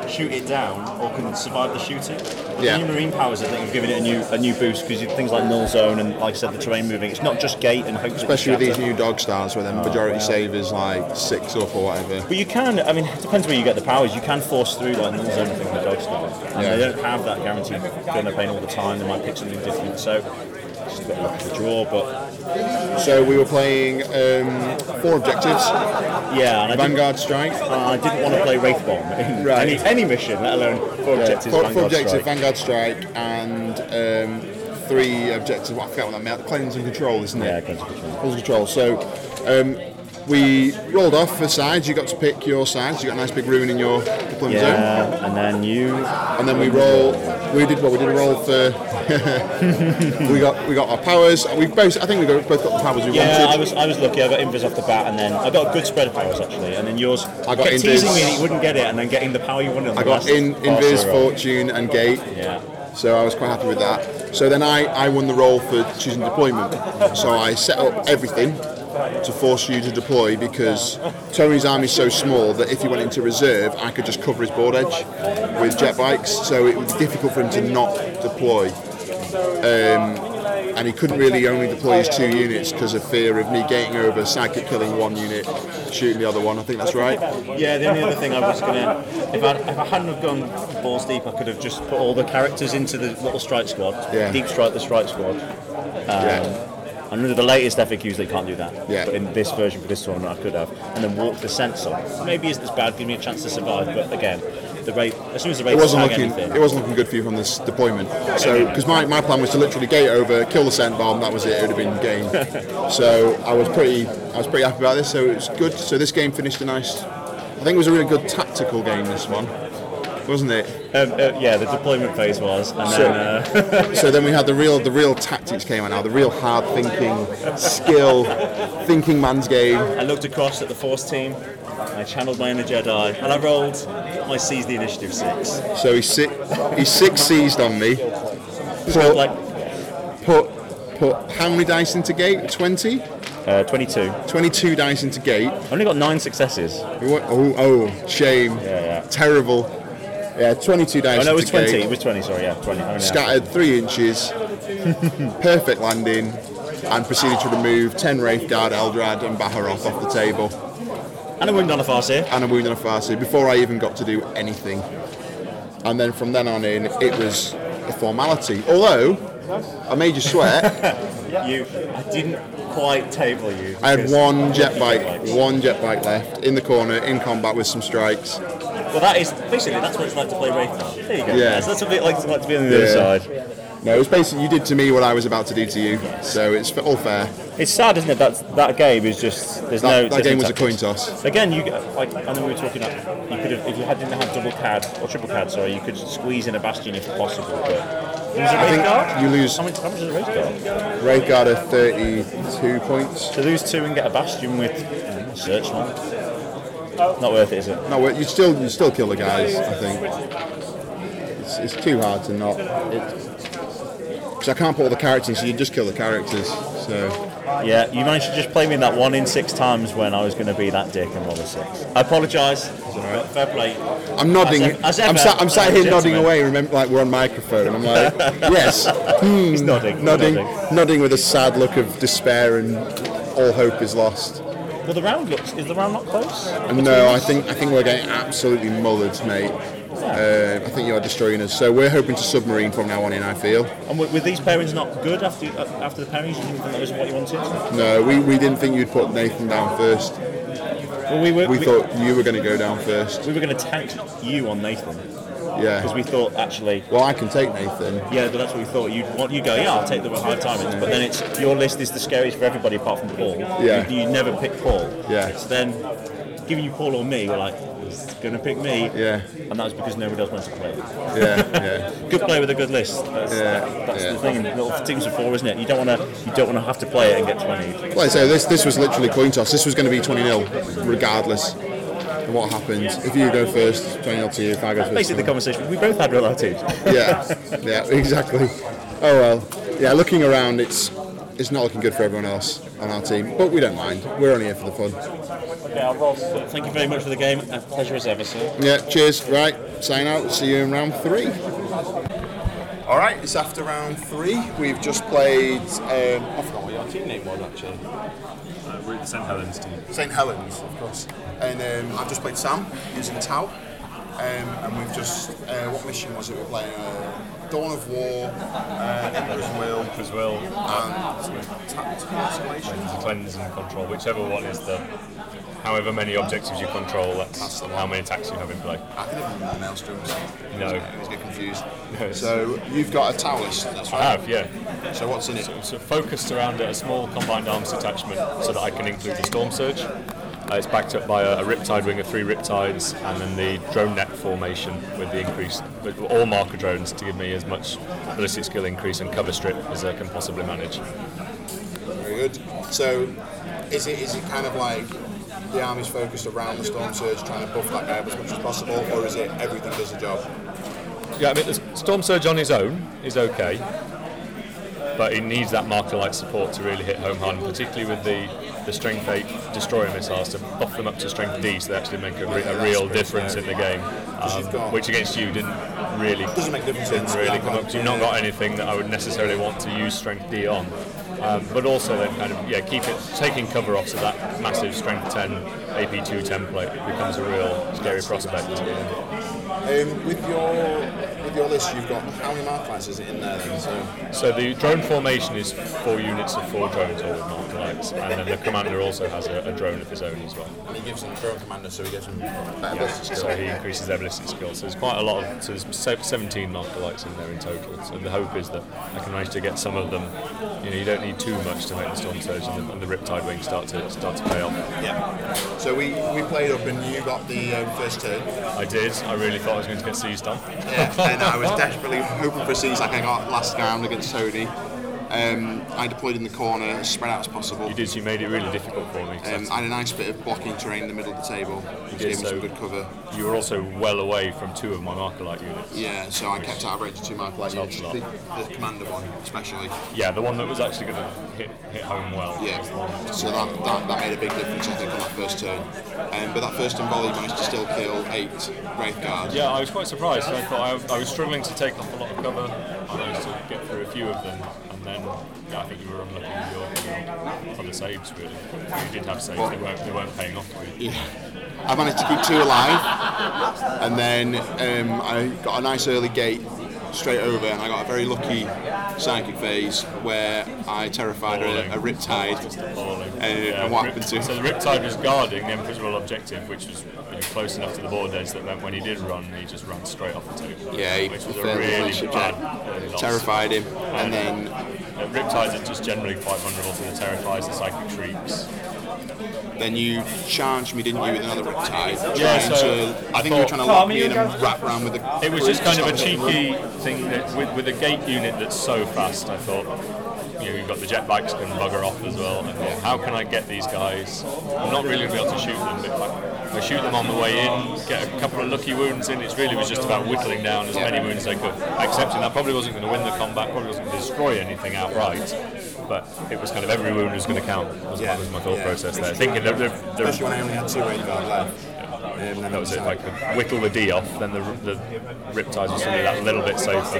[SPEAKER 6] shoot it down or can survive the shooting.
[SPEAKER 2] Yeah.
[SPEAKER 6] The new marine powers, I think, have given it a new a new boost because things like null zone and, like I said, the terrain moving. It's not just gate and hope.
[SPEAKER 2] Especially with these new dog stars where the oh, majority save is like six up or whatever.
[SPEAKER 6] But you can, I mean, it depends where you get the powers. You can force through like null zone and things with dog stars. And
[SPEAKER 2] Yeah.
[SPEAKER 6] they don't have that guaranteed gun pain all the time. They might pick something different. So bit of luck to draw, but
[SPEAKER 2] So we were playing um, four objectives.
[SPEAKER 6] yeah. And
[SPEAKER 2] Vanguard Strike.
[SPEAKER 6] I didn't want to play Wraith Bomb in
[SPEAKER 2] Right.
[SPEAKER 6] any, any mission, let alone four
[SPEAKER 2] Yeah,
[SPEAKER 6] objectives.
[SPEAKER 2] four,
[SPEAKER 6] Vanguard
[SPEAKER 2] four objectives,
[SPEAKER 6] Strike.
[SPEAKER 2] Vanguard Strike, and um, three objectives. What I forget what that meant. Cleanse and control, isn't it?
[SPEAKER 6] Yeah, cleanse and control.
[SPEAKER 2] Cleanse and control. So um, we rolled off for sides. You got to pick your sides. You got a nice big rune in your deployment zone.
[SPEAKER 6] Yeah, and then you.
[SPEAKER 2] and then we roll. We did what we did a roll for. we got we got our powers. We both. I think we got, both got the powers we
[SPEAKER 6] Yeah,
[SPEAKER 2] wanted.
[SPEAKER 6] I was I was lucky. I got invis off the bat, and then I got a good spread of powers actually. And then yours
[SPEAKER 2] I got
[SPEAKER 6] kept teasing
[SPEAKER 2] invis.
[SPEAKER 6] me that you wouldn't get it, and then getting the power you wanted. On
[SPEAKER 2] I got in invis, fortune, and gate.
[SPEAKER 6] Yeah.
[SPEAKER 2] So I was quite happy with that. So then I, I won the role for choosing deployment. So I set up everything to force you to deploy because Tony's army is so small that if he went into reserve, I could just cover his board edge with jet bikes. So it was difficult for him to not deploy. Um, and he couldn't really only deploy his two units because of fear of me getting over, psychic killing one unit, shooting the other one. I think that's right.
[SPEAKER 6] Yeah, the only other thing I was gonna, if I if I hadn't have gone balls deep, I could have just put all the characters into the little strike squad,
[SPEAKER 2] Yeah.
[SPEAKER 6] deep strike the strike squad.
[SPEAKER 2] yeah.
[SPEAKER 6] And under the latest FAQs, they can't do that.
[SPEAKER 2] Yeah.
[SPEAKER 6] But in this version for this tournament, I could have, and then walk the sensor. Maybe isn't as bad, give me a chance to survive. But again, the rate as soon as the rate
[SPEAKER 2] It wasn't looking.
[SPEAKER 6] anything,
[SPEAKER 2] It wasn't looking good for you from this deployment. So, because my, my plan was to literally gate over, kill the scent bomb. That was it. It would have been game. so I was pretty. I was pretty happy about this. So it was good. So this game finished a nice. I think it was a really good tactical game. This one, wasn't it?
[SPEAKER 6] um, uh, yeah, the deployment phase was, and
[SPEAKER 2] So-
[SPEAKER 6] then uh,
[SPEAKER 2] So then we had the real the real tactics came out now. The real hard thinking, skill, thinking man's game.
[SPEAKER 6] I looked across at the Force team. I channeled my inner Jedi, and I rolled my Seize the Initiative six.
[SPEAKER 2] So he si- he six seized on me.
[SPEAKER 6] So
[SPEAKER 2] Put,
[SPEAKER 6] like
[SPEAKER 2] put put how many dice into gate? 20?
[SPEAKER 6] uh, 22.
[SPEAKER 2] 22 dice into gate.
[SPEAKER 6] I only got nine successes.
[SPEAKER 2] Oh, oh, shame.
[SPEAKER 6] Yeah, yeah.
[SPEAKER 2] Terrible. Yeah, 22 dice.
[SPEAKER 6] Oh no, it was 20.
[SPEAKER 2] gate.
[SPEAKER 6] It was 20. Sorry, yeah, 20. I only had-
[SPEAKER 2] Scattered three inches. perfect landing. And proceeded to remove 10 Wraith Guard, Eldrad, and Baharroth off the table.
[SPEAKER 6] And a wound on a Farseer.
[SPEAKER 2] And a wound on a Farseer before I even got to do anything. And then from then on in, it was a formality. Although, I made you sweat.
[SPEAKER 6] You, I didn't quite table you.
[SPEAKER 2] I had one jet bike, one jet bike left in the corner in combat with some strikes.
[SPEAKER 6] Well, that is basically that's what it's like to play Wraith now. There you go.
[SPEAKER 2] Yeah.
[SPEAKER 6] Yes, that's a bit like, like to be on the
[SPEAKER 2] Yeah.
[SPEAKER 6] other side.
[SPEAKER 2] No, it was basically you did to me what I was about to do to you, so it's all fair.
[SPEAKER 6] It's sad, isn't it? That that game is just there's no.
[SPEAKER 2] That, that game was a coin toss.
[SPEAKER 6] Again, you like I know we were talking. About, you could have if you had, didn't have double cad or triple cad. Sorry, you could squeeze in a bastion if possible. But it was a
[SPEAKER 2] I think
[SPEAKER 6] guard.
[SPEAKER 2] you lose
[SPEAKER 6] How much, how much is a Wraith Guard?
[SPEAKER 2] Wraithguard at 32 points.
[SPEAKER 6] To lose two and get a bastion with search one. Not worth it, is it?
[SPEAKER 2] No, you still you still kill the guys. I think it's, it's too hard to not. Because I can't put all the characters, so you just kill the characters. So
[SPEAKER 6] Yeah, you managed to just play me in that one in six times when I was going to be that dick and roll a six. I apologise. but Fair play.
[SPEAKER 2] I'm nodding.
[SPEAKER 6] As ev- as
[SPEAKER 2] I'm,
[SPEAKER 6] ever,
[SPEAKER 2] sat, I'm sat here nodding away. Remember, like we're on microphone. and I'm like, yes, hmm.
[SPEAKER 6] He's nodding.
[SPEAKER 2] nodding,
[SPEAKER 6] nodding.
[SPEAKER 2] nodding with a sad look of despair and all hope is lost.
[SPEAKER 6] Well, the round looks. Is the round not close?
[SPEAKER 2] No, I think I think we're getting absolutely mullered, mate. Uh, I think you are destroying us. So we're hoping to submarine from now on in. I feel.
[SPEAKER 6] And with, with these pairings not good after uh, after the pairings, you didn't think that was what you wanted?
[SPEAKER 2] No, we, we didn't think you'd put Nathan down first.
[SPEAKER 6] Well, we were.
[SPEAKER 2] We
[SPEAKER 6] we,
[SPEAKER 2] thought you were going to go down first.
[SPEAKER 6] we were going to tank you on Nathan because we thought actually.
[SPEAKER 2] Well, I can take Nathan.
[SPEAKER 6] Yeah, but that's what we thought. You'd want you go. Yeah, I'll take the high timings. But then it's your list is the scariest for everybody apart from Paul.
[SPEAKER 2] Yeah.
[SPEAKER 6] You, you never pick Paul.
[SPEAKER 2] Yeah.
[SPEAKER 6] So then, giving you Paul or me, we're like, to pick me.
[SPEAKER 2] Yeah.
[SPEAKER 6] And that was because nobody else wanted to play.
[SPEAKER 2] Yeah, yeah.
[SPEAKER 6] Good play with a good list. That's,
[SPEAKER 2] Yeah,
[SPEAKER 6] that- that's
[SPEAKER 2] yeah.
[SPEAKER 6] the thing. in Little teams of four, isn't it? You don't want to. You don't want to have to play it and get twenty.
[SPEAKER 2] Like I say, this this was literally coin toss. This was going to be 20 0 regardless of what happens. If you go first, 20 0 to you. If I go first,
[SPEAKER 6] Basically, the conversation we both had with our teams.
[SPEAKER 2] yeah, yeah, exactly. Oh well, yeah. Looking around, it's it's not looking good for everyone else on our team, but we don't mind. We're only here for the fun.
[SPEAKER 6] Okay, I'll roll. Thank you very much for the game. A pleasure as ever, sir.
[SPEAKER 2] Yeah. Cheers. Right. Sign out. See you in round three. All right. It's after round three. We've just played. Um, I forgot what your team name was actually.
[SPEAKER 7] We're the St Helens team.
[SPEAKER 2] St Helens, of course. And um, I've just played Sam using Tau. Um, and we've just, uh, what mission was it? We're playing uh, Dawn of War, uh, Emperor's Will,
[SPEAKER 7] As well,
[SPEAKER 2] and Tactical Escalation.
[SPEAKER 7] cleanse and control, whichever one is the. However many objectives you control, that's how many attacks you have in play.
[SPEAKER 2] I can never remember Maelstroms.
[SPEAKER 7] No.
[SPEAKER 2] I always get confused.
[SPEAKER 7] No,
[SPEAKER 2] So you've got a Tau list, that's
[SPEAKER 7] I have, yeah.
[SPEAKER 2] So what's in it?
[SPEAKER 7] So focused around a small combined arms detachment so that I can include the Stormsurge. Uh, it's backed up by a, a Riptide wing of three Riptides and then the drone net formation with the increase, with all marker drones to give me as much ballistic skill increase and cover strip as I can possibly manage.
[SPEAKER 2] Very good. So is it is it kind of like the army's focused around the Stormsurge, trying to buff that guy up as much as possible, or is it everything does the job?
[SPEAKER 7] Yeah, I mean, the Stormsurge on his own is okay, but he needs that marker light support to really hit home hard, and particularly with the, the Strength 8 destroyer missiles to buff them up to Strength D so they actually make a, re- a real difference in the game. Um, which against you didn't really
[SPEAKER 2] Doesn't make a difference
[SPEAKER 7] didn't really come up you've not got anything that I would necessarily want to use Strength D on. Um, but also then kind of yeah keep it taking cover off so that massive Strength 10 AP2 template becomes a real scary prospect.
[SPEAKER 2] Um, with your with your list, you've got how many lights is it in there then? So
[SPEAKER 7] So the drone formation is four units of four drones all with marker lights, and then the commander also has a, a drone of his own as well.
[SPEAKER 2] and he gives them drone commander, so he gives them better ballistic
[SPEAKER 7] So he increases their ballistic skill. So there's quite a lot of, so there's 17 marker lights in there in total. So the hope is that I can manage to get some of them. You know, you don't need too much to make the Stormsurge and the, and the riptide wing start to start to pay off.
[SPEAKER 2] Yeah. So we, we played up and you got the um, first turn.
[SPEAKER 7] I did. I really thought I was going to get seized on.
[SPEAKER 2] Yeah. I was desperately hoping for a seize like I got last round against Tony. Um, I deployed in the corner as spread out as possible.
[SPEAKER 7] You did. so You made it really difficult for me.
[SPEAKER 2] Um, I had a nice bit of blocking terrain in the middle of the table, which
[SPEAKER 7] did,
[SPEAKER 2] gave me
[SPEAKER 7] so-
[SPEAKER 2] some good cover.
[SPEAKER 7] you were also well away from two of my marker light units.
[SPEAKER 2] Yeah, so I kept out of range of two marker light units, the, the commander one especially.
[SPEAKER 7] Yeah, the one that was actually going to hit hit home well.
[SPEAKER 2] Yeah,
[SPEAKER 7] was the one-
[SPEAKER 2] so that, that, that made a big difference I think on that first turn. Um, but that first turn volley managed to still kill eight Wraith Guards.
[SPEAKER 7] Yeah, I was quite surprised. I thought I, I was struggling to take off a lot of cover. I managed to get through a few of them, then yeah, I think you were unlucky with your, your other saves. Really, you did have saves. They weren't they weren't paying off. Really.
[SPEAKER 2] Yeah. I managed to keep two alive, and then um, I got a nice early gate
[SPEAKER 8] straight over, and I got a very lucky psychic phase where I terrified a, a Riptide. Uh, and what happened to
[SPEAKER 7] So the Riptide was guarding the invisible objective, which was close enough to the border edge that meant when he did run, he just ran straight off the table.
[SPEAKER 8] Yeah, he
[SPEAKER 7] which was a really bad
[SPEAKER 8] check. Terrified him, and then
[SPEAKER 7] Uh, Riptides are just generally quite vulnerable to the Terrifies, the Psychic Shrieks.
[SPEAKER 8] then you charged me, didn't you, with another Riptide?
[SPEAKER 7] Yeah, so
[SPEAKER 8] to, I think you were trying to lock me in and wrap around with the.
[SPEAKER 7] It was just kind of a cheeky thing that with, with a gate unit that's so fast, I thought, you know, you've got the jet bikes can bugger off as well. I thought, how can I get these guys? I'm not really going to be able to shoot them, but if I, shoot them on the way in, get a couple of lucky wounds in, it really was just about whittling down as many wounds as I could. Accepting that probably wasn't going to win the combat, probably wasn't going to destroy anything outright, but it was kind of every wound was going to count, was,
[SPEAKER 3] Yeah,
[SPEAKER 7] was my thought
[SPEAKER 3] yeah.
[SPEAKER 7] process there. Thinking that
[SPEAKER 3] Especially when I only had two guard left. Um, and then
[SPEAKER 7] that was it. If I could whittle the D off, then the, the Riptides was suddenly that little bit safer.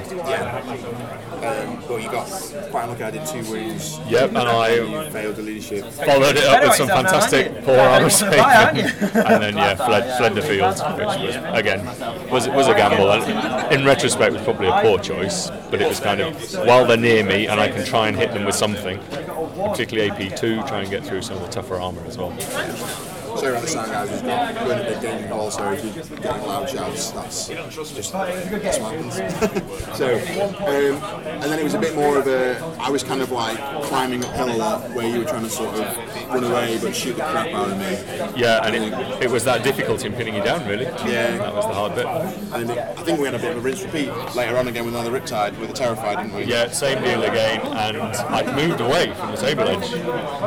[SPEAKER 3] Um, but you got quite lucky. I did two wounds.
[SPEAKER 7] Yep, and I
[SPEAKER 3] failed the leadership.
[SPEAKER 7] followed it up with some fantastic poor armor saving, and then yeah, fled, fled the field, which was again was was a gamble. And in retrospect, was probably a poor choice, but it was kind of while they're near me and I can try and hit them with something, particularly AP2, try and get through some of the tougher armor as well.
[SPEAKER 3] So around the sound guys, just going at the game also, if you're getting loud shouts, that's just that's what happens.
[SPEAKER 8] So, um, and then it was a bit more of a. I was kind of like climbing uphill a lot, where you were trying to sort of run away but shoot the crap out of me.
[SPEAKER 7] Yeah, and it, it was that difficulty in pinning you down, really.
[SPEAKER 8] Yeah.
[SPEAKER 7] that was the hard bit.
[SPEAKER 8] And it, I think we had a bit of a rinse repeat later on again with another Riptide with the Terrified, didn't we?
[SPEAKER 7] Yeah, same deal again, and I moved away from the table edge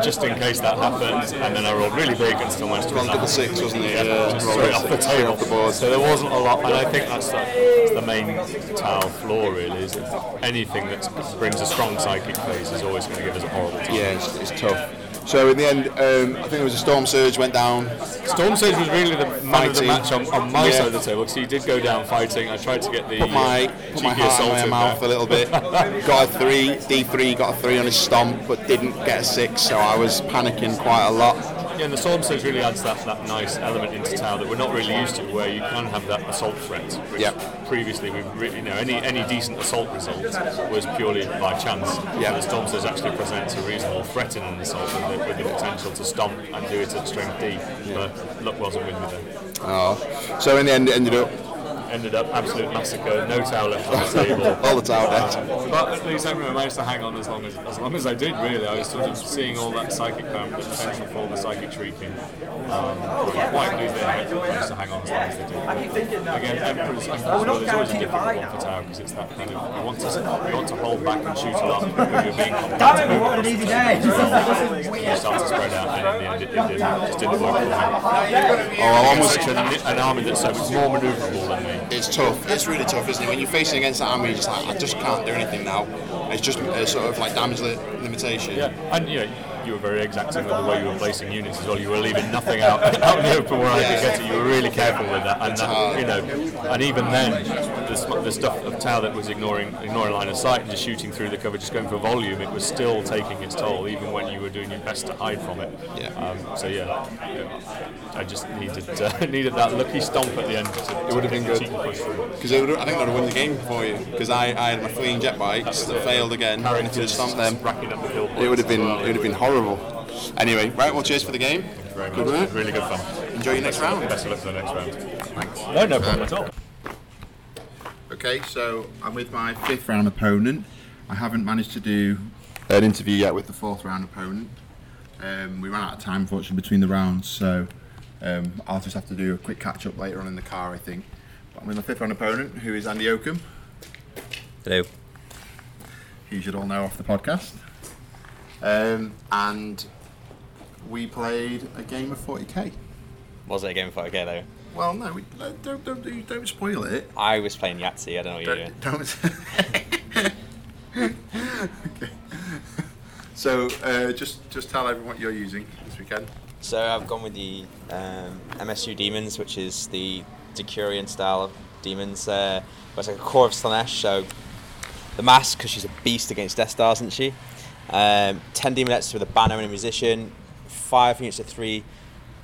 [SPEAKER 7] just in case that happened, and then I rolled really big and still
[SPEAKER 8] Rolled
[SPEAKER 7] win
[SPEAKER 8] double six, wasn't it?
[SPEAKER 7] Yeah,
[SPEAKER 8] Yeah,
[SPEAKER 7] straight off the table.
[SPEAKER 8] off the board.
[SPEAKER 7] So there wasn't a lot, and I think that's the, that's the main Tau flaw really. Is that anything that brings a strong psychic phase is always going to give us a horrible time.
[SPEAKER 8] Yeah, it's, it's tough. So in the end, um, I think it was a Stormsurge went down.
[SPEAKER 7] Stormsurge was really the man of the match on, on my
[SPEAKER 8] Yeah.
[SPEAKER 7] side of the table because he did go down fighting. I tried to get the
[SPEAKER 8] Put my
[SPEAKER 7] uh,
[SPEAKER 8] put my heart in my mouth
[SPEAKER 7] there.
[SPEAKER 8] a little bit. got a three, D three, got a three on his stomp, but didn't get a six. So I was panicking quite a lot.
[SPEAKER 7] Yeah, and the Surge really adds that, that nice element into Tau that we're not really used to, where you can have that assault threat. Which
[SPEAKER 8] Yep.
[SPEAKER 7] previously, we've really, you know, any any decent assault result was purely by chance.
[SPEAKER 8] Yeah.
[SPEAKER 7] The Stormsurge actually presents a reasonable threat in an assault with the, with the potential to stomp and do it at strength D. Yeah. But luck wasn't with me then.
[SPEAKER 8] Oh. So in the end, it ended up
[SPEAKER 7] Ended up absolute massacre, no Tau left on the table.
[SPEAKER 8] all the Tau dead.
[SPEAKER 7] But at least I managed to hang on as long as as long as I did. Really, I was sort of seeing all that psychic power, the potential for all the psychic shrieking. Um, quite pleased they managed to hang on as long as they did. Again, Emperor's Emperor's Will is always a difficult one for Tau because it's that kind of you want to you want to hold back and shoot a lot when you're being compact. What an easy day! You start to spread out, and in the end, it, it didn't, it just didn't work for me.
[SPEAKER 8] Oh, I almost.
[SPEAKER 7] Such an, an army that's so much more manoeuvrable than me.
[SPEAKER 8] It's tough. It's really tough, isn't it? When you're facing against that army, you're just like, I just can't do anything now. It's just sort of like damage li- limitation.
[SPEAKER 7] Yeah, and you know, you were very exacting with the way you were placing units as well. You were leaving nothing out, out in the open where I could get it. You were really careful with that, and that, you know, and even then, the, the stuff of Tau that was ignoring ignoring line of sight and just shooting through the cover, just going for volume, it was still taking its toll, even when you were doing your best to hide from it.
[SPEAKER 8] Yeah.
[SPEAKER 7] Um, so yeah, I just needed uh, needed that lucky stomp at the end. To,
[SPEAKER 8] It would have been good. Because I think they would have won the game for you. Because I, I had my fleeing jet bikes that failed again. And if you'd stomped them,
[SPEAKER 7] racking up the kill
[SPEAKER 8] it would have been
[SPEAKER 7] well.
[SPEAKER 8] it would have been horrible. Anyway, right. Well, cheers for the game.
[SPEAKER 7] Very
[SPEAKER 8] Good
[SPEAKER 7] much.
[SPEAKER 8] work.
[SPEAKER 7] Really good fun.
[SPEAKER 8] Enjoy your next round.
[SPEAKER 7] Best of luck for the next round. Thanks. No, no problem at all.
[SPEAKER 2] Okay, so I'm with my fifth round opponent. I haven't managed to do an interview yet with the fourth round opponent. Um, we ran out of time, unfortunately, between the rounds, so um, I'll just have to do a quick catch up later on in the car, I think. But I'm with my fifth round opponent, who is Andy Oakham,
[SPEAKER 9] Hello.
[SPEAKER 2] who you should all know off the podcast. Um, and we played a game of 40k.
[SPEAKER 9] Was it a game of 40k though?
[SPEAKER 2] Well, no, we, don't, don't, don't, don't spoil it.
[SPEAKER 9] I was playing Yahtzee, I don't know what you're doing.
[SPEAKER 2] Don't. okay. So, uh, just just tell everyone what you're using this weekend.
[SPEAKER 9] So I've gone with the um, MSU Demons, which is the Decurion style of demons. Uh, but it's like a core of Slaanesh, so the mask, because she's a beast against Death Stars, isn't she? Um, 10 Demonettes with a banner and a musician, 5 units of 3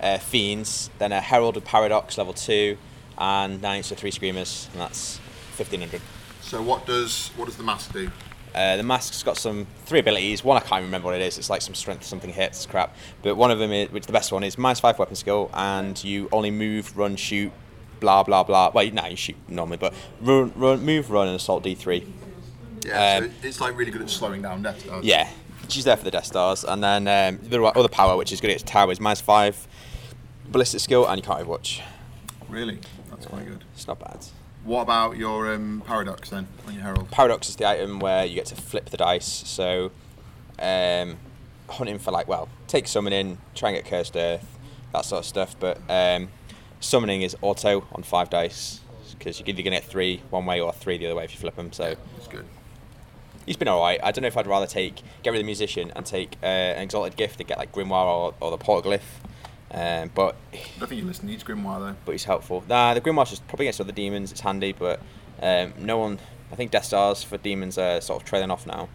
[SPEAKER 9] uh, Fiends, then a Herald of Paradox level 2, and 9 units of 3 Screamers, and that's 1500.
[SPEAKER 2] So what does what does the mask do?
[SPEAKER 9] Uh, the mask's got some three abilities. One I can't remember what it is. It's like some strength, something hits, crap. But one of them, is, which the best one is minus five weapon skill, and you only move, run, shoot, blah blah blah. Well, no, you shoot normally, but run, run, move, run, and assault D three.
[SPEAKER 2] Yeah,
[SPEAKER 9] Um,
[SPEAKER 2] so it's like really good at slowing down Death Stars.
[SPEAKER 9] Yeah, she's there for the Death Stars, and then um, the other power, which is good at tower, is minus five ballistic skill, and you can't overwatch.
[SPEAKER 2] Really, that's quite good.
[SPEAKER 9] It's not bad.
[SPEAKER 2] What about your um, paradox then on your herald?
[SPEAKER 9] Paradox is the item where you get to flip the dice. So, um, hunting for like, well, take summoning, try and get cursed earth, that sort of stuff. But um, summoning is auto on five dice because you're either gonna get three one way or three the other way if you flip them. So
[SPEAKER 2] It's good.
[SPEAKER 9] He's been alright. I don't know if I'd rather take get rid of the musician and take uh, an exalted gift and get like grimoire or, or the portaglyph. Um, but
[SPEAKER 2] I think you listen needs Grimoire though.
[SPEAKER 9] but he's helpful. Nah, the Grimoire's just probably against other demons. It's handy, but um, no one. I think Death Stars for demons are sort of trailing off now.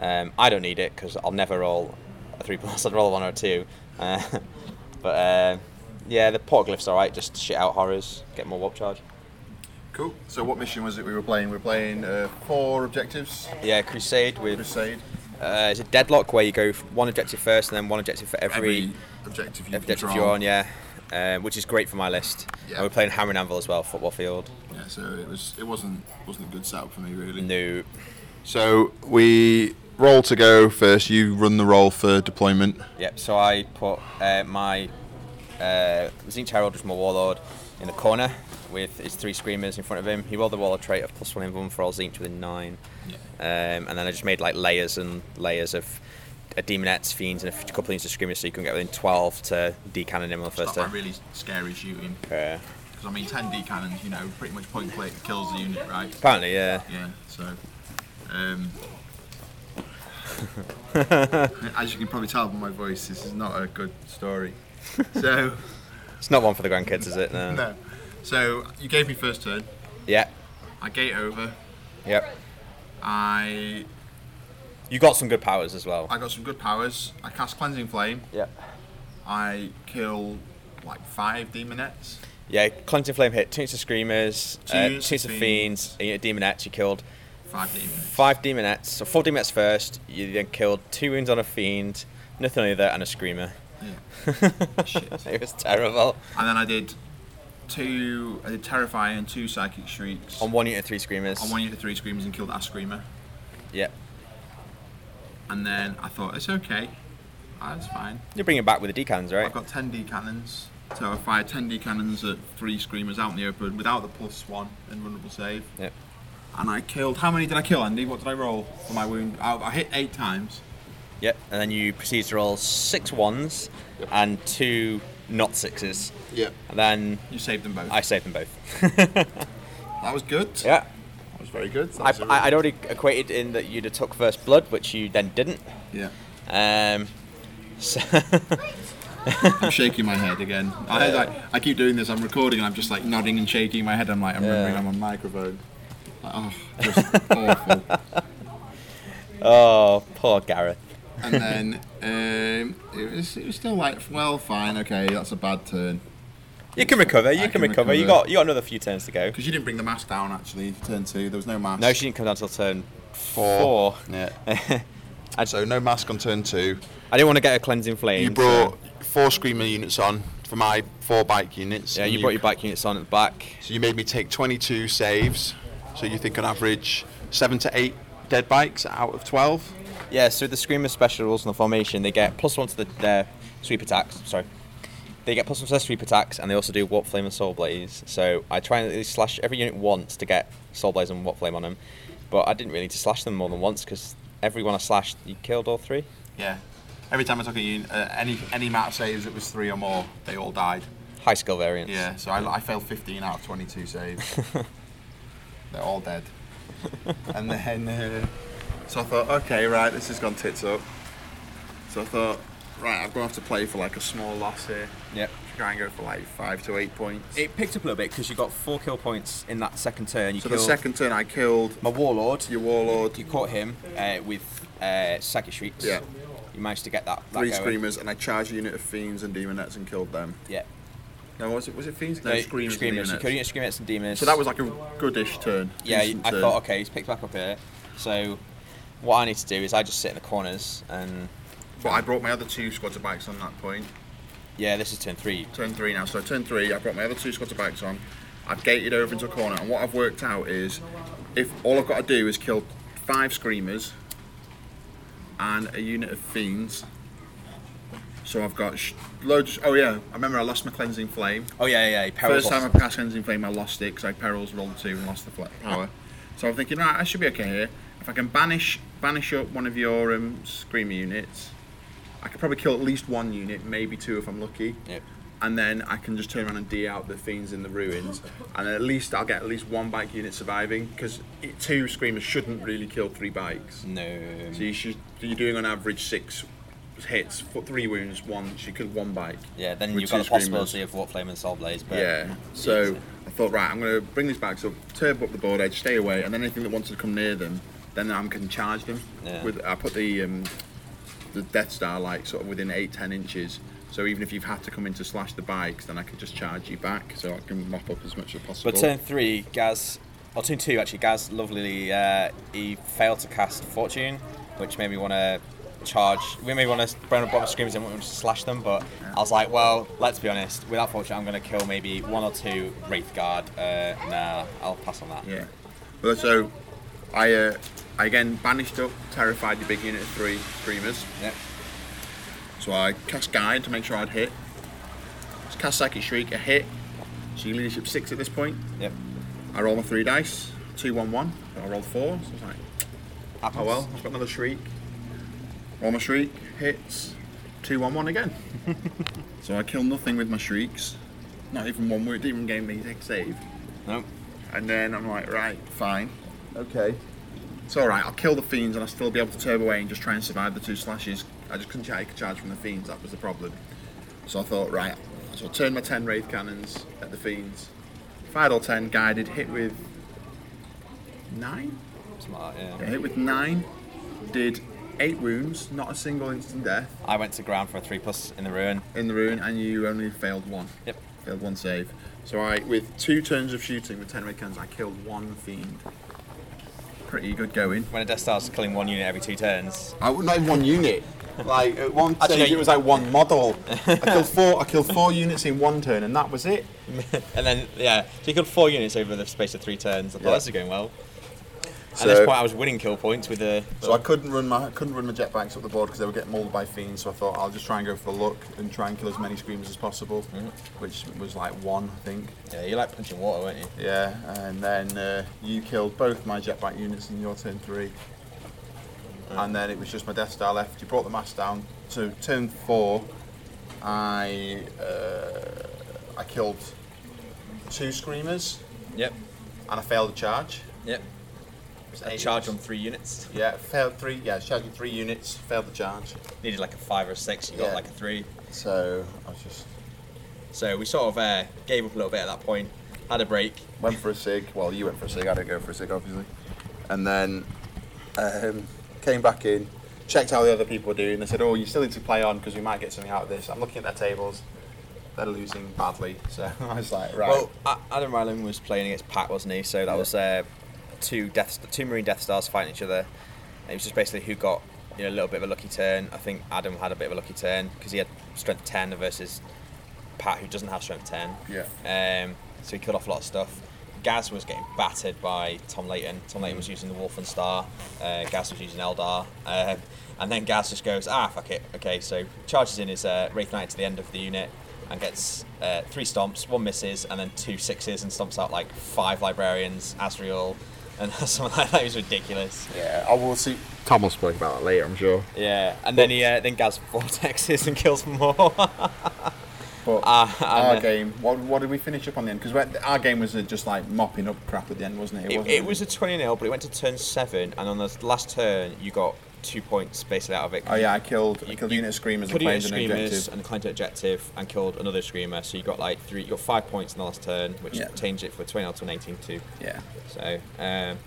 [SPEAKER 9] Um, I don't need it because I'll never roll a three plus. I'd roll a one or a two. Uh, but uh, yeah, the Portaglyph's alright. Just shit out horrors, get more warp charge.
[SPEAKER 2] Cool. So what mission was it we were playing? We were playing uh, four objectives.
[SPEAKER 9] Yeah, Crusade with
[SPEAKER 2] Crusade.
[SPEAKER 9] uh, it's a deadlock where you go one objective first and then one objective for every,
[SPEAKER 2] Every objective you
[SPEAKER 9] objective you're on. Yeah. Um, which is great for my list.
[SPEAKER 2] Yeah.
[SPEAKER 9] And we're playing Hammer and Anvil as well, football field.
[SPEAKER 2] Yeah, so it was it wasn't wasn't a good setup for me really.
[SPEAKER 9] No,
[SPEAKER 2] So we roll to go first. You run the roll for deployment.
[SPEAKER 9] Yep. So I put uh, my uh, Tzeentch Herald, which is my warlord, in the corner with his three screamers in front of him. He rolled the warlord trait of plus one in one for all Tzeentch within nine. Um, and then I just made like layers and layers of a demonettes, fiends, and a couple of of screamers, so you can get within twelve to decannon him on the first turn.
[SPEAKER 2] like really scary shooting.
[SPEAKER 9] Uh,
[SPEAKER 2] Because I mean, 10 D cannons, you know, pretty much point blank kills the unit, right?
[SPEAKER 9] apparently, yeah.
[SPEAKER 2] Yeah. So, um, as you can probably tell by my voice, this is not a good story. So,
[SPEAKER 9] It's not one for the grandkids, is it? No.
[SPEAKER 2] no. So you gave me first turn.
[SPEAKER 9] Yeah.
[SPEAKER 2] I gate over.
[SPEAKER 9] Yep.
[SPEAKER 2] I
[SPEAKER 9] You got some good powers as well.
[SPEAKER 2] I got some good powers. I cast cleansing flame.
[SPEAKER 9] Yep.
[SPEAKER 2] I kill like five demonettes.
[SPEAKER 9] Yeah, Cleansing Flame hit two of screamers,
[SPEAKER 2] Two
[SPEAKER 9] uh, two
[SPEAKER 2] units of
[SPEAKER 9] fiends, a unit demonettes. You killed
[SPEAKER 2] Five demons.
[SPEAKER 9] five demonettes, so four demonettes first. You then killed two wounds on a fiend, nothing other, and a screamer. Yeah.
[SPEAKER 2] Shit.
[SPEAKER 9] it was terrible.
[SPEAKER 2] And then I did two. Uh, I did terrify and two psychic shrieks.
[SPEAKER 9] On one unit, of three screamers.
[SPEAKER 2] On one unit of three screamers and killed that screamer.
[SPEAKER 9] Yep.
[SPEAKER 2] And then I thought it's okay. Ah, That's fine.
[SPEAKER 9] You bring it back with the decans, right?
[SPEAKER 2] I've got 10 D cannons. So I fired 10 D cannons at three screamers out in the open without the plus one and invulnerable save.
[SPEAKER 9] Yep.
[SPEAKER 2] And I killed. How many did I kill, Andy? What did I roll for my wound? I, I hit eight times.
[SPEAKER 9] Yep. And then you proceed to roll six ones and two not sixes.
[SPEAKER 2] Yep.
[SPEAKER 9] And then
[SPEAKER 2] You saved them both.
[SPEAKER 9] I saved them both.
[SPEAKER 2] that was good.
[SPEAKER 9] yeah.
[SPEAKER 2] That was very good. That
[SPEAKER 9] I,
[SPEAKER 2] was a
[SPEAKER 9] I, I'd already equated in that you'd have took first blood, which you then didn't.
[SPEAKER 2] Yeah.
[SPEAKER 9] Um, so
[SPEAKER 2] I'm shaking my head again. I, like, I keep doing this. I'm recording and I'm just like nodding and shaking my head. I'm like, I'm remembering
[SPEAKER 9] Yeah.
[SPEAKER 2] I'm on microphone. Like, oh, just awful.
[SPEAKER 9] oh, poor Gareth.
[SPEAKER 2] And then um, it was it was still like, well, fine, okay, that's a bad turn.
[SPEAKER 9] You can recover. You can,
[SPEAKER 2] can
[SPEAKER 9] recover. You got you got another few turns to go.
[SPEAKER 2] Because you didn't bring the mask down actually. Turn two, there was no mask.
[SPEAKER 9] No, she didn't come down till turn four. four.
[SPEAKER 2] Yeah.
[SPEAKER 9] I,
[SPEAKER 2] So no mask on turn two.
[SPEAKER 9] I didn't want to get a cleansing flame.
[SPEAKER 2] You brought four screamer units on for my four bike units.
[SPEAKER 9] yeah,
[SPEAKER 2] and
[SPEAKER 9] you brought your bike units on at the back.
[SPEAKER 2] So you made me take 22 saves. So you think on average seven to eight dead bikes out of 12.
[SPEAKER 9] Yeah, so the screamer special rules in the formation, they get plus one to the, their sweep attacks. Sorry. They get plus one to their sweep attacks, and they also do Warp Flame and Soul Blaze. So I try and at least slash every unit once to get Soul Blaze and Warp Flame on them. But I didn't really need to slash them more than once because every one I slashed, you killed all three.
[SPEAKER 2] Yeah. Every time I took a unit, uh, any any amount of saves that was three or more, they all died.
[SPEAKER 9] High skill variants.
[SPEAKER 2] Yeah. So I, I failed 15 out of 22 saves. They're all dead. and then, uh, so I thought, okay, right, this has gone tits up. So I thought, right, I'm going to have to play for like a small loss here.
[SPEAKER 9] Yep.
[SPEAKER 2] Try and go for like five to eight points.
[SPEAKER 9] It picked up a little bit because you got four kill points in that second turn. You
[SPEAKER 2] so the second turn, I killed
[SPEAKER 9] my warlord.
[SPEAKER 2] your warlord,
[SPEAKER 9] You caught him uh, with uh, psychic shrieks.
[SPEAKER 2] Yeah.
[SPEAKER 9] You managed to get that. that
[SPEAKER 2] three
[SPEAKER 9] going.
[SPEAKER 2] screamers, and I charged a unit of fiends and demonettes and killed them.
[SPEAKER 9] Yeah.
[SPEAKER 2] No, was it was it fiends? No,
[SPEAKER 9] No,
[SPEAKER 2] screamers.
[SPEAKER 9] screamers. You killed unit screamers and demons.
[SPEAKER 2] So that was like a goodish turn.
[SPEAKER 9] Yeah, I
[SPEAKER 2] turn.
[SPEAKER 9] thought, okay, he's picked back up here. So what I need to do is I just sit in the corners and
[SPEAKER 2] But I brought my other two squads of bikes on that point.
[SPEAKER 9] yeah, this is turn three.
[SPEAKER 2] Turn three now. So turn three, I brought my other two squads of bikes on. I've gated over into a corner, and what I've worked out is, if all I've got to do is kill five screamers and a unit of fiends. So I've got sh- loads. Oh yeah, I remember I lost my cleansing flame.
[SPEAKER 9] Oh yeah, yeah, yeah. Perils
[SPEAKER 2] First time I passed cleansing flame, I lost it because I perils rolled two and lost the fla- power. So I'm thinking, right, I should be okay here. If I can banish banish up one of your um, screamer units, I could probably kill at least one unit, maybe two if I'm lucky.
[SPEAKER 9] Yep.
[SPEAKER 2] And then I can just turn around and D out the fiends in the ruins, and at least I'll get at least one bike unit surviving because two screamers shouldn't really kill three bikes.
[SPEAKER 9] No.
[SPEAKER 2] So you should you're doing on average six hits, for three wounds, one she killed one bike.
[SPEAKER 9] Yeah, then you've got the possibility of what Flame and Soul Blaze. But
[SPEAKER 2] Yeah. So I thought, right, I'm going to bring these bags up, turbo up the board edge, stay away, and then anything that wants to come near them, then I can charge them.
[SPEAKER 9] Yeah.
[SPEAKER 2] With I put the um, the Death Star like sort of within eight ten inches. So even if you've had to come in to slash the bikes, then I could just charge you back, so I can mop up as much as possible.
[SPEAKER 9] But turn three, Gaz, or turn two actually, Gaz lovely. Uh, he failed to cast Fortune, which made me want to charge. We me want to burn a bottom screamers and want to slash them. But I was like, well, let's be honest. Without Fortune, I'm going to kill maybe one or two Wraith Guard. Uh, nah, I'll pass on that.
[SPEAKER 2] Yeah. But so I uh, I again banished up, terrified the big unit of three screamers.
[SPEAKER 9] Yep.
[SPEAKER 2] So I cast guide to make sure I'd hit. Just cast psychic shriek, a hit. So you leadership six at this point.
[SPEAKER 9] Yep.
[SPEAKER 2] I roll my three dice, two, one, one. I roll four. So it's like,
[SPEAKER 9] Happens.
[SPEAKER 2] oh well, I've got another shriek. Roll my shriek, hits, two, one, one again. so I kill nothing with my shrieks. Not even one wound, didn't even gain me a save.
[SPEAKER 9] Nope.
[SPEAKER 2] And then I'm like, right, fine, okay. It's all right. I'll kill the fiends and I'll still be able to turbo away and just try and survive the two slashes. I just couldn't take a charge from the fiends. That was the problem. So I thought, right. So I turned my ten wraith cannons at the fiends. Fired all ten, guided, hit with nine.
[SPEAKER 9] Smart,
[SPEAKER 2] Yeah,
[SPEAKER 9] yeah.
[SPEAKER 2] hit with nine. Did eight wounds, not a single instant death
[SPEAKER 9] I went to ground for a three plus in the ruin.
[SPEAKER 2] in the ruin, and you only failed one.
[SPEAKER 9] Yep.
[SPEAKER 2] Failed one save. So I, with two turns of shooting with ten wraith cannons, I killed one fiend. Pretty good going.
[SPEAKER 9] When a Death Star's killing one unit every two turns.
[SPEAKER 2] I would not even one unit. Like at one
[SPEAKER 9] Actually,
[SPEAKER 2] stage,
[SPEAKER 9] no,
[SPEAKER 2] it was like one model. I killed four. I killed four units in one turn, and that was it.
[SPEAKER 9] and then yeah, so you killed four units over the space of three turns. I thought
[SPEAKER 2] Yeah.
[SPEAKER 9] this is going well. At
[SPEAKER 2] So-
[SPEAKER 9] this point, I was winning kill points with the.
[SPEAKER 2] So I couldn't run my couldn't run my jetbacks up the board because they were getting mauled by fiends. So I thought I'll just try and go for the luck and try and kill as many screamers as possible, which was like one, I think.
[SPEAKER 9] Yeah, you like punching water, weren't you?
[SPEAKER 2] Yeah, and then uh, you killed both my jetback units in your turn three. And then it was just my Death Star left. You brought the mass down. So turn four, I uh, I killed two screamers
[SPEAKER 9] Yep.
[SPEAKER 2] and I failed a charge.
[SPEAKER 9] Yep. A charge on three units.
[SPEAKER 2] Yeah, failed three. Yeah, charging three units, failed the charge.
[SPEAKER 9] Needed like a five or a six. You got
[SPEAKER 2] Yeah.
[SPEAKER 9] like a three.
[SPEAKER 2] So I was just
[SPEAKER 9] So we sort of uh, gave up a little bit at that point. Had a break.
[SPEAKER 2] went for a sig. Well, you went for a sig. I didn't go for a sig, obviously. And then um, came back in, checked how the other people were doing. They said, "Oh, you still need to play on because we might get something out of this." I'm looking at their tables. They're losing badly, so I was like, "Right."
[SPEAKER 9] Well, A- Adam Ryland was playing against Pat, wasn't he? So that was uh, two death, two Marine Death Stars fighting each other. And it was just basically who got you know a little bit of a lucky turn. I think Adam had a bit of a lucky turn because he had strength ten versus Pat, who doesn't have strength ten.
[SPEAKER 2] Yeah.
[SPEAKER 9] Um, so he cut off a lot of stuff. Gaz was getting battered by Tom Layton. Tom Layton was using the Wulfen Star. Uh, Gaz was using Eldar. Um, and then Gaz just goes, ah, fuck it. Okay, so charges in his uh, Wraith Knight to the end of the unit and gets uh, three stomps, one misses, and then two sixes and stomps out like five librarians, Azrael, and something like that. It was ridiculous.
[SPEAKER 2] yeah, I will see. Tom will speak about that later, I'm sure.
[SPEAKER 9] Yeah, and then he uh, then Gaz vortexes and kills more.
[SPEAKER 2] But
[SPEAKER 9] Ah,
[SPEAKER 2] our
[SPEAKER 9] uh,
[SPEAKER 2] game, what, what did we finish up on the end? Because our game was uh, just like mopping up crap at the end, wasn't it?
[SPEAKER 9] It,
[SPEAKER 2] wasn't
[SPEAKER 9] it was a 20 0, but it went to turn 7, and on the last turn, you got two points basically out of it.
[SPEAKER 2] Oh yeah, I killed. I
[SPEAKER 9] You-
[SPEAKER 2] killed
[SPEAKER 9] you
[SPEAKER 2] unit of screamers and claimed an objective.
[SPEAKER 9] and claimed an objective, and killed another screamer. So you got like three, you got five points in the last turn, which
[SPEAKER 2] Yeah.
[SPEAKER 9] changed it for a 20 0 to an 18 2.
[SPEAKER 2] Yeah.
[SPEAKER 9] So, um,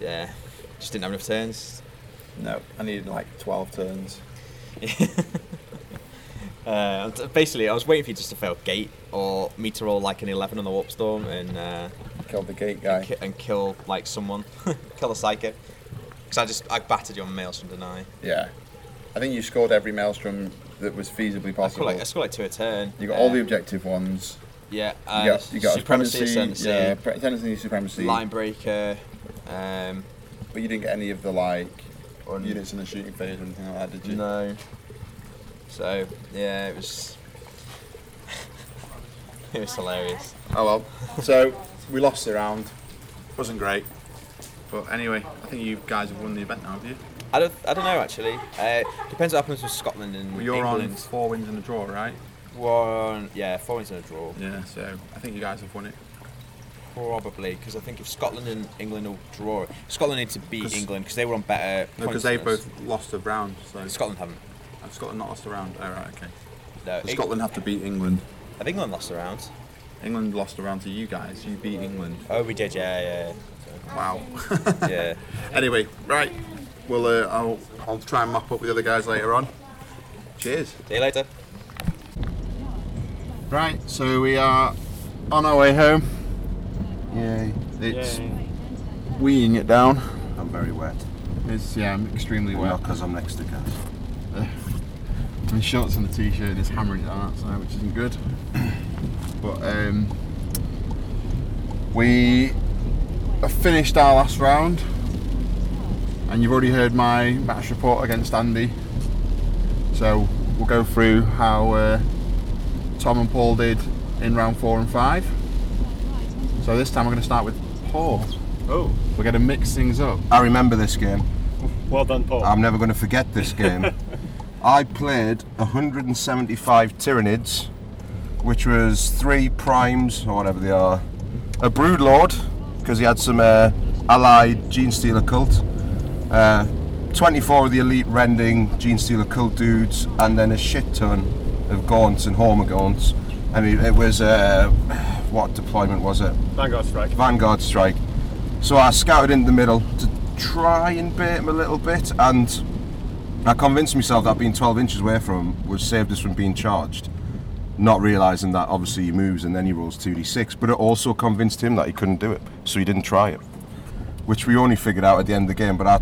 [SPEAKER 9] yeah, just didn't have enough turns.
[SPEAKER 2] No, I needed like 12 turns.
[SPEAKER 9] Uh, basically, I was waiting for you just to fail gate or me to roll like an 11 on the warp storm and uh,
[SPEAKER 8] Kill the gate guy.
[SPEAKER 9] ki- and kill like someone, kill a psychic. Because I just I battered you on Maelstrom deny.
[SPEAKER 8] Yeah. I think you scored every maelstrom that was feasibly
[SPEAKER 9] I scored
[SPEAKER 8] possible.
[SPEAKER 9] like I scored like two a turn.
[SPEAKER 8] you got all the
[SPEAKER 9] Uh,
[SPEAKER 8] objective ones.
[SPEAKER 9] yeah.
[SPEAKER 8] You
[SPEAKER 9] Uh,
[SPEAKER 8] got, you got
[SPEAKER 9] supremacy,
[SPEAKER 8] supremacy,
[SPEAKER 9] ascendancy,
[SPEAKER 8] yeah, pre- ascendancy, supremacy.
[SPEAKER 9] line breaker. Um,
[SPEAKER 8] But you didn't get any of the like units in the shooting phase or anything like that, did you?
[SPEAKER 9] no. So yeah, it was. it was hilarious.
[SPEAKER 8] Oh well. So we lost the round. Wasn't great. But anyway, I think you guys have won the event now, have you?
[SPEAKER 9] I don't. I don't know actually. Uh, depends what happens with Scotland and
[SPEAKER 8] Well, you're on
[SPEAKER 9] England.
[SPEAKER 8] four wins and a draw, right?
[SPEAKER 9] One. Yeah, four wins and a draw.
[SPEAKER 8] Yeah. So I think you guys have won it.
[SPEAKER 9] Probably because I think if Scotland and England will draw, Scotland need to beat England because they were on better.
[SPEAKER 8] No, because they both lost a round. So
[SPEAKER 9] Scotland haven't.
[SPEAKER 8] Have Scotland not lost a round. Oh right, okay.
[SPEAKER 9] No,
[SPEAKER 8] So Scotland have to beat England.
[SPEAKER 9] Have England lost a round?
[SPEAKER 8] England lost a round to you guys. You beat England.
[SPEAKER 9] Oh, we did. Yeah,
[SPEAKER 8] Wow.
[SPEAKER 9] yeah, yeah.
[SPEAKER 8] anyway, right. Well, uh, I'll I'll try and mop up with the other guys later on. Cheers.
[SPEAKER 9] See you later.
[SPEAKER 2] Right, so we are on our way home. Yay. It's weeing it down.
[SPEAKER 3] I'm very wet.
[SPEAKER 2] It's yeah, I'm extremely
[SPEAKER 3] Well,
[SPEAKER 2] wet.
[SPEAKER 3] because I'm next to Cass.
[SPEAKER 2] My shorts and the t-shirt is hammering it down outside, which isn't good. But um, we have finished our last round, and you've already heard my match report against Andy. So we'll go through how uh, Tom and Paul did in round four and five. So this time we're going to start with Paul.
[SPEAKER 4] Oh,
[SPEAKER 2] We're going to mix things up.
[SPEAKER 3] I remember this game.
[SPEAKER 4] well done, Paul.
[SPEAKER 3] I'm never going to forget this game. I played 175 Tyranids, which was three primes or whatever they are, a Brood Lord because he had some uh, allied Genestealer cult, uh, 24 of the elite rending Genestealer cult dudes, and then a shit ton of Gaunts and Hormogaunts. I mean, it was uh, what deployment was it?
[SPEAKER 4] Vanguard strike.
[SPEAKER 3] Vanguard strike. So I scouted into the middle to try and bait him a little bit, and I convinced myself that being 12 inches away from him would saved us from being charged. Not realizing that obviously he moves and then he rolls 2d6, but it also convinced him that he couldn't do it, so he didn't try it. Which we only figured out at the end of the game, but I,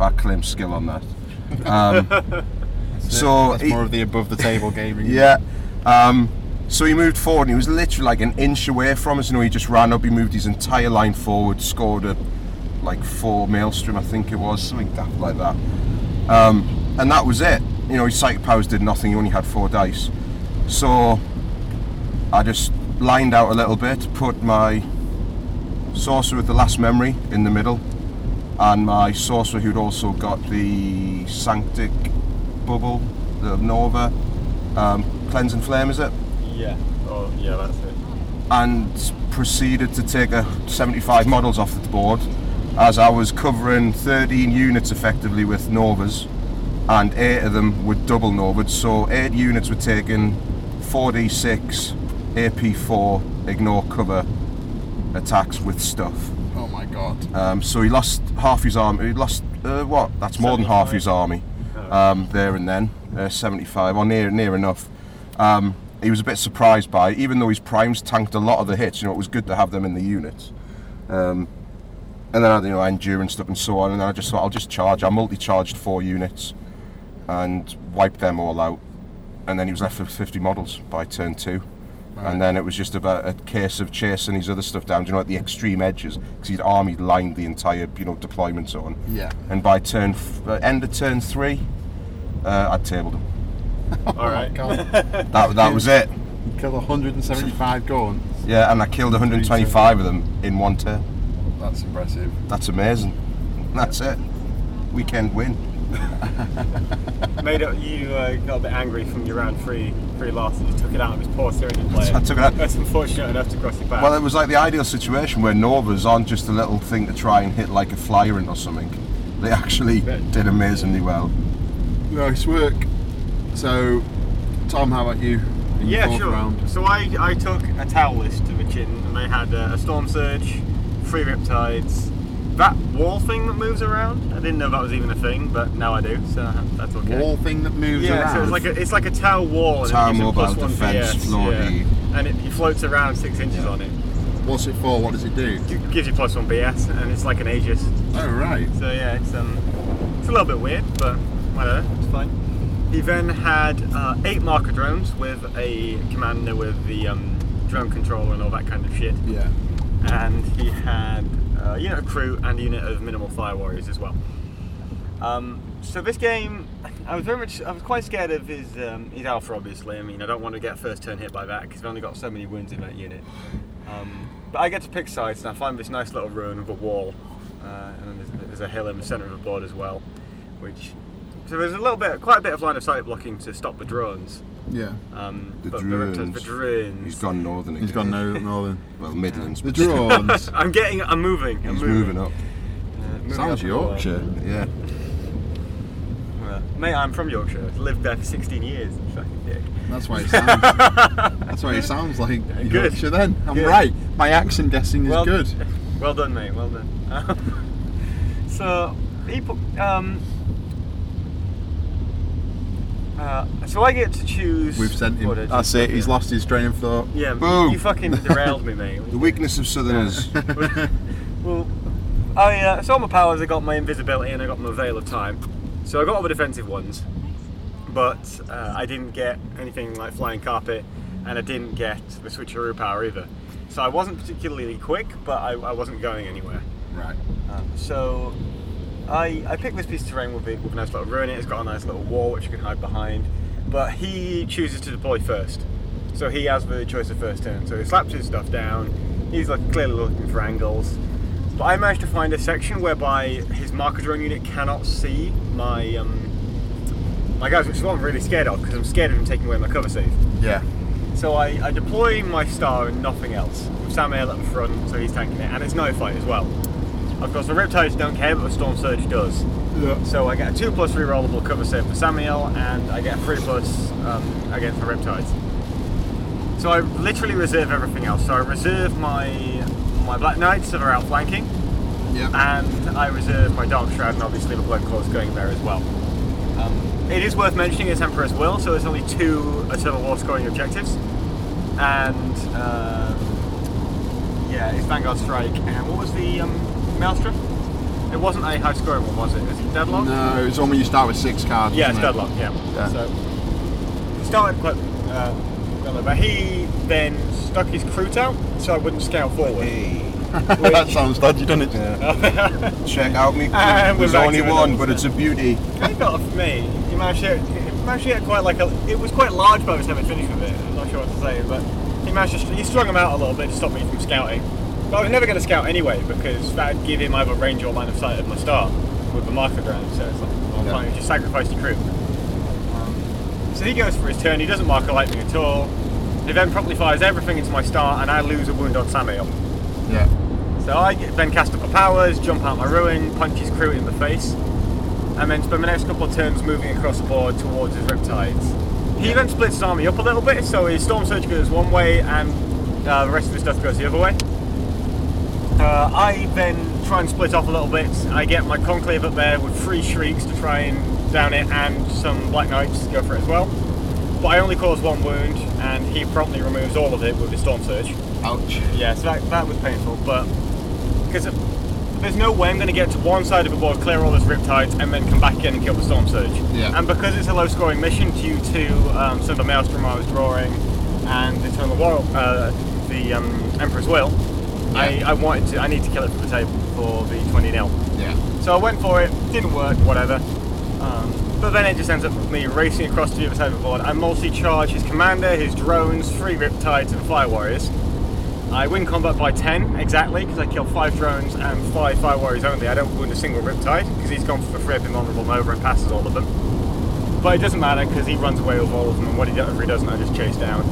[SPEAKER 3] I claim skill on that. Um, so
[SPEAKER 2] That's
[SPEAKER 3] he-
[SPEAKER 2] more of the above the table gaming.
[SPEAKER 3] yeah. Um, so he moved forward and he was literally like an inch away from us. You know, he just ran up, he moved his entire line forward, scored a like four maelstrom, I think it was, something daft like that. Um, and that was it. You know, his psychic powers did nothing, he only had four dice. So I just lined out a little bit, put my sorcerer with the last memory in the middle, and my sorcerer who'd also got the Sanctic bubble, the Nova, um, cleanse and flame, is it?
[SPEAKER 4] Yeah. Oh, yeah, that's it.
[SPEAKER 3] and proceeded to take a 75 models off the board as I was covering 13 units effectively with Novas and 8 of them were double Novas so 8 units were taking 4d6 AP4 ignore cover attacks with stuff
[SPEAKER 2] Oh my god.
[SPEAKER 3] um, so he lost half his army. He lost uh, what? That's more than half his army um, there and then. Uh, 75 or near near enough. Um, he was a bit surprised by, it, even though his primes tanked a lot of the hits. You know, it was good to have them in the units. Um, and then I, you know, endurance stuff and so on. And then I just thought I'll just charge. I multi-charged four units and wiped them all out. And then he was left with 50 models by turn two. And then it was just about a case of chasing his other stuff down, you know, at the extreme edges, because he'd army lined the entire, you know, deployment zone.
[SPEAKER 2] Yeah.
[SPEAKER 3] And by turn, f- uh, end of turn three, uh, I'd tabled him.
[SPEAKER 4] All right.
[SPEAKER 2] God.
[SPEAKER 3] That, that was it.
[SPEAKER 2] Kill 175 Gorn.
[SPEAKER 3] Yeah, and I killed 125 of them in one turn.
[SPEAKER 2] That's impressive.
[SPEAKER 3] That's amazing. That's it. Weekend win.
[SPEAKER 4] Made it, you uh, got a bit angry from your round three, three loss, and you took it out of his poor Syrian player.
[SPEAKER 3] I took it out.
[SPEAKER 4] That's unfortunate enough to cross your back.
[SPEAKER 3] Well, it was like the ideal situation where Novas aren't just a little thing to try and hit like a flyer in or something. They actually did amazingly well.
[SPEAKER 2] Nice work. So, Tom, how about you?
[SPEAKER 4] yeah, sure.
[SPEAKER 2] Round?
[SPEAKER 4] So I, I took a towel list to the chin, and they had uh, a Stormsurge, three riptides, that wall thing that moves around. I didn't know that was even a thing, but now I do, so that's okay.
[SPEAKER 2] Wall thing that moves
[SPEAKER 4] yeah,
[SPEAKER 2] around.
[SPEAKER 4] so it's like a, it's like a tower wall.
[SPEAKER 3] Tower
[SPEAKER 4] and it
[SPEAKER 3] mobile
[SPEAKER 4] plus
[SPEAKER 3] defense
[SPEAKER 4] PS,
[SPEAKER 3] floor
[SPEAKER 4] yeah.
[SPEAKER 3] D.
[SPEAKER 4] and it, it floats around six inches on it.
[SPEAKER 2] What's it for? What does it do?
[SPEAKER 4] It gives you plus one BS, and it's like an Aegis.
[SPEAKER 2] Oh right.
[SPEAKER 4] So yeah, it's um, it's a little bit weird, but whatever, it's fine. He then had uh, eight marker drones with a commander with the um, drone controller and all that kind of shit,
[SPEAKER 2] Yeah.
[SPEAKER 4] and he had uh, unit of crew and a unit of minimal fire warriors as well. Um, so this game, I was very much, I was quite scared of his um, his alpha. Obviously, I mean, I don't want to get first turn hit by that because I've only got so many wounds in that unit. Um, but I get to pick sides, and I find this nice little ruin of a wall, uh, and then there's, there's a hill in the centre of the board as well, which so there's a little bit, quite a bit of line of sight blocking to stop the drones.
[SPEAKER 2] Yeah.
[SPEAKER 4] Um,
[SPEAKER 3] The
[SPEAKER 4] but the, reptiles-
[SPEAKER 3] drones.
[SPEAKER 4] the drones.
[SPEAKER 3] He's gone northern again.
[SPEAKER 2] He's gone no northern.
[SPEAKER 3] Well, Midlands.
[SPEAKER 2] The
[SPEAKER 3] but still.
[SPEAKER 2] drones.
[SPEAKER 4] I'm getting, I'm moving. I'm
[SPEAKER 3] He's
[SPEAKER 4] moving.
[SPEAKER 3] moving up.
[SPEAKER 4] Uh, moving
[SPEAKER 2] Sounds
[SPEAKER 4] up the wall.
[SPEAKER 2] Yorkshire.
[SPEAKER 3] Yeah.
[SPEAKER 4] Mate, I'm from Yorkshire. I've lived there for 16 years. Fucking dick.
[SPEAKER 2] That's why it sounds. that's why it sounds like
[SPEAKER 4] Good.
[SPEAKER 2] Yorkshire. Then I'm
[SPEAKER 4] Good.
[SPEAKER 2] right. My accent guessing is
[SPEAKER 4] Well-
[SPEAKER 2] good.
[SPEAKER 4] Well done, mate. Well done. so people. um, uh, so I get to choose.
[SPEAKER 2] We've sent him.
[SPEAKER 4] I
[SPEAKER 2] That's it. He's lost his train of thought.
[SPEAKER 4] Yeah,
[SPEAKER 3] Boom.
[SPEAKER 4] you fucking derailed me, mate.
[SPEAKER 3] The weakness of Southerners.
[SPEAKER 4] well, I uh, saw my powers. I got my invisibility and I got my veil of time. So I got all the defensive ones, but uh, I didn't get anything like flying carpet, and I didn't get the switcheroo power either. So I wasn't particularly quick, but I, I wasn't going anywhere.
[SPEAKER 2] Right.
[SPEAKER 4] Um, so I, I picked this piece of terrain with, it, with a nice little ruin. in it. It's got a nice little wall which you can hide behind. But he chooses to deploy first. So he has the choice of first turn. So he slaps his stuff down. He's like clearly looking for angles. But I managed to find a section whereby his marker drone unit cannot see my um, my guys, which is what I'm really scared of because I'm scared of him taking away my cover save.
[SPEAKER 2] Yeah.
[SPEAKER 4] So I, I deploy my star and nothing else. With Samael at the front, so he's tanking it, and it's no fight as well. Of course, the Riptides don't care, but the Stormsurge does.
[SPEAKER 2] Yeah.
[SPEAKER 4] So I get a 2 plus rerollable cover save for Samael, and I get a 3 plus um, against the Riptides. So I literally reserve everything else. So I reserve my my Black Knights that are outflanking,
[SPEAKER 2] Yeah.
[SPEAKER 4] and I reserve my Dark Shroud, and obviously the Blood Claws going there as well. Um, it is worth mentioning it's Emperor's Will, so there's only two Eternal War scoring objectives, and um, yeah, it's Vanguard Strike. And what was the um, Maelstrom? It wasn't a high scoring one, was it? Was it Deadlock?
[SPEAKER 2] No, it's only you start with six cards.
[SPEAKER 4] Yeah, it's
[SPEAKER 2] it?
[SPEAKER 4] Deadlock. Yeah.
[SPEAKER 2] Yeah.
[SPEAKER 4] So he started quite uh, but he then stuck his crew out, so I wouldn't scout forward.
[SPEAKER 3] Hey.
[SPEAKER 2] that sounds dodgy, doesn't it?
[SPEAKER 3] Check out me. There's only one, but it's a beauty.
[SPEAKER 4] He got off me. He managed to, managed to get quite like a. It was quite large by the time I finished with it. I'm not sure what to say, but he managed to. He strung him out a little bit to stop me from scouting. But I was never going to scout anyway because that would give him either range or line of sight of my star with the marker drone. So it's like, well,
[SPEAKER 2] Yeah.
[SPEAKER 4] fine, you just sacrifice the crew. Um, so he goes for his turn. He doesn't mark a lightning at all. He then promptly fires everything into my star, and I lose a wound on Samael.
[SPEAKER 2] Yeah.
[SPEAKER 4] So I get- then cast up my powers, jump out my ruin, punch his crew in the face, and then spend the next couple of turns moving across the board towards his riptides. He then splits his army up a little bit, so his Stormsurge goes one way and uh, the rest of his stuff goes the other way. Uh, I then try and split off a little bit. I get my conclave up there with three shrieks to try and down it, and some black knights to go for it as well. But I only cause one wound, and he promptly removes all of it with his Stormsurge.
[SPEAKER 2] Ouch.
[SPEAKER 4] Yeah, so that, that was painful, but because there's no way I'm going to get to one side of the board, clear all those riptides, and then come back again and kill the Stormsurge.
[SPEAKER 2] Yeah.
[SPEAKER 4] And because it's a low-scoring mission due to um, some of the maelstrom I was drawing and the Eternal War, uh, the um, Emperor's Will, I, I wanted to. I need to kill it for the table for the 20 0
[SPEAKER 2] Yeah.
[SPEAKER 4] So I went for it. Didn't work. Whatever. Um, but then it just ends up with me racing across to the other side of the board. I multi-charge his commander, his drones, three riptides, and fire warriors. I win combat by 10 exactly because I kill five drones and five fire warriors only. I don't wound a single riptide because he's gone for the free invulnerable Nova and passes all of them. But it doesn't matter because he runs away with all of them, and what he, whatever he doesn't, I just chase down.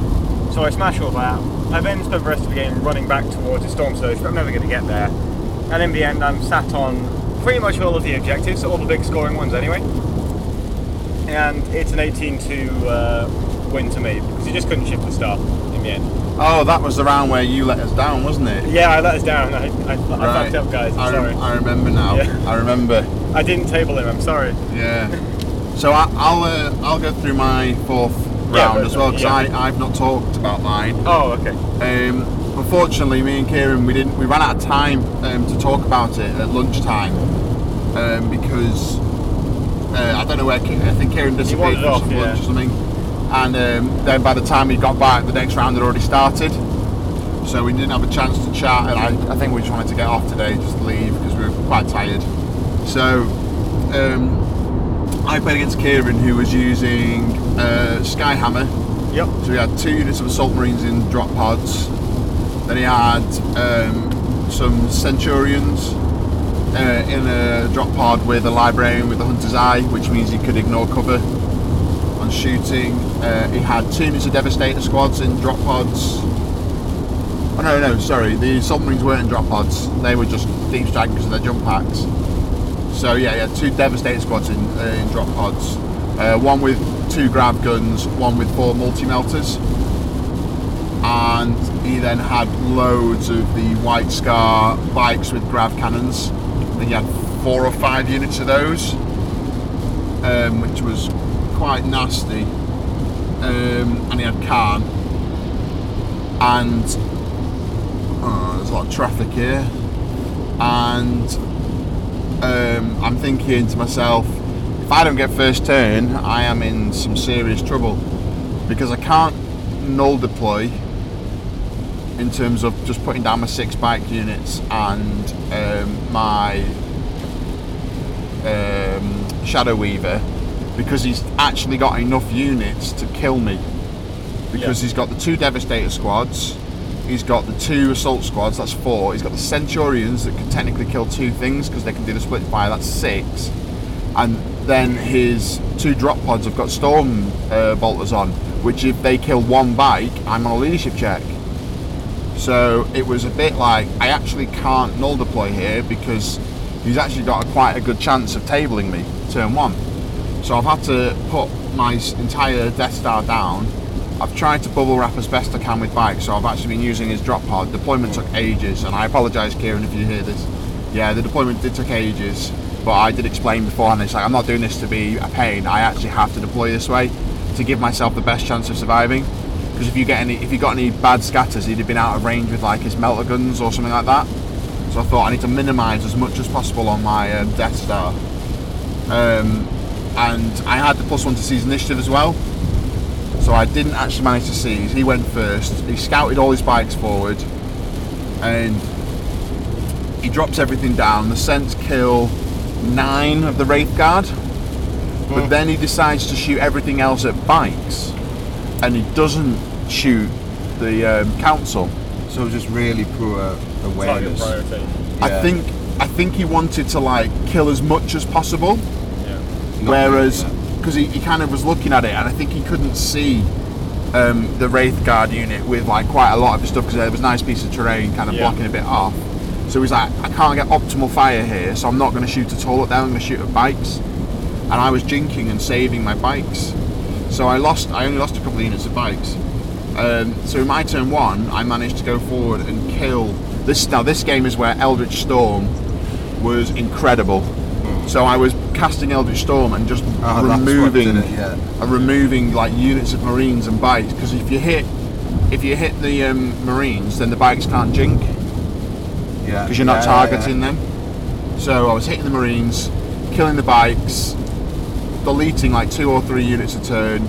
[SPEAKER 4] So I smash all that. I then spend the rest of the game running back towards the Stormsurge, but I'm never going to get there. And in the end, I'm sat on pretty much all of the objectives, all the big scoring ones anyway. And it's an 18 to uh, win to me because he just couldn't shift the star in the end.
[SPEAKER 2] Oh, that was the round where you let us down, wasn't it?
[SPEAKER 4] Yeah, I let us down. I, I, I
[SPEAKER 2] Right.
[SPEAKER 4] fucked up, guys. I'm
[SPEAKER 2] I,
[SPEAKER 4] sorry.
[SPEAKER 2] rem- I remember now.
[SPEAKER 4] Yeah.
[SPEAKER 2] I remember.
[SPEAKER 4] I didn't table him. I'm sorry.
[SPEAKER 2] Yeah. So I, I'll uh, I'll go through my fourth round
[SPEAKER 4] but-
[SPEAKER 2] as well because
[SPEAKER 4] yeah.
[SPEAKER 2] I I've not talked about mine.
[SPEAKER 4] Oh, okay.
[SPEAKER 2] Um, unfortunately, me and Kieran we didn't we ran out of time um, to talk about it at lunchtime um, because uh, I don't know where I think Kieran disappeared for
[SPEAKER 4] off,
[SPEAKER 2] some
[SPEAKER 4] yeah.
[SPEAKER 2] lunch or something, and um, then by the time he got back, the next round had already started. So we didn't have a chance to chat, and I, I think we just wanted to get off today, just leave because we were quite tired. So um, I played against Kieran, who was using uh, Skyhammer.
[SPEAKER 4] Yep.
[SPEAKER 2] So he had two units of assault marines in drop pods. Then he had um, some Centurions uh, in a drop pod with a librarian with the Hunter's Eye, which means he could ignore cover on shooting. Uh, he had two units of Devastator squads in drop pods. Oh no, no, sorry, the assault marines weren't in drop pods. They were just deep strike because of their jump packs. So yeah, he had two Devastator squads in, uh, in drop pods. Uh, one with two grav guns, one with four multi melters, and he then had loads of the White Scar bikes with grav cannons. I think he had four or five units of those, um, which was quite nasty. Um, and he had Khan, and oh, there's a lot of traffic here, and um, I'm thinking to myself, if I don't get first turn, I am in some serious trouble because I can't null deploy in terms of just putting down my six bike units and um, my um, Shadow Weaver because he's actually got enough units to kill me because he's got the two Devastator squads. He's got the two assault squads, that's four. He's got the Centurions that can technically kill two things because they can do the split fire, that's six. And then his two drop pods have got storm uh, bolters on, which if they kill one bike, I'm on a leadership check. So it was a bit like I actually can't null deploy here because he's actually got a, quite a good chance of tabling me turn one. So I've had to put my entire Death Star down. I've tried to bubble wrap as best I can with bikes, so I've actually been using his drop pod. Deployment took ages, and I apologise, Kieran, if you hear this. Yeah, the deployment did take ages, but I did explain beforehand. It's like I'm not doing this to be a pain. I actually have to deploy this way to give myself the best chance of surviving. Because if you get any, if you got any bad scatters, he'd have been out of range with like his melter guns or something like that. So I thought I need to minimise as much as possible on my um, Death Star. Um, and I had the plus one to seize initiative as well. So I didn't actually manage to seize. He went first. He scouted all his bikes forward, and he drops everything down. The Scents kill nine of the Wraith Guard, but then he decides to shoot everything else at bikes, and he doesn't shoot the um, Council.
[SPEAKER 3] So it was just really poor
[SPEAKER 4] Target
[SPEAKER 3] awareness.
[SPEAKER 4] priority.
[SPEAKER 2] I think I think he wanted to like kill as much as possible.
[SPEAKER 4] Yeah.
[SPEAKER 2] Whereas,
[SPEAKER 3] really,
[SPEAKER 2] because he, he kind of was looking at it, and I think he couldn't see um, the Wraith Guard unit with like quite a lot of his stuff because there was a nice piece of terrain kind of
[SPEAKER 4] Yeah.
[SPEAKER 2] blocking a bit off. So he's like, I can't get optimal fire here, so I'm not going to shoot at all at them. I'm going to shoot at bikes. And I was jinking and saving my bikes, so I lost. I only lost a couple of units of bikes. Um, so in my turn one, I managed to go forward and kill this. Now this game is where Eldritch Storm was incredible. So I was casting Eldritch Storm and just
[SPEAKER 3] Oh,
[SPEAKER 2] removing,
[SPEAKER 3] it, yeah.
[SPEAKER 2] uh, removing like units of Marines and bikes. Because if you hit, if you hit the um, Marines, then the bikes can't jink
[SPEAKER 3] Yeah.
[SPEAKER 2] because you're not
[SPEAKER 3] Yeah, yeah,
[SPEAKER 2] targeting them. So I was hitting the Marines, killing the bikes, deleting like two or three units a turn,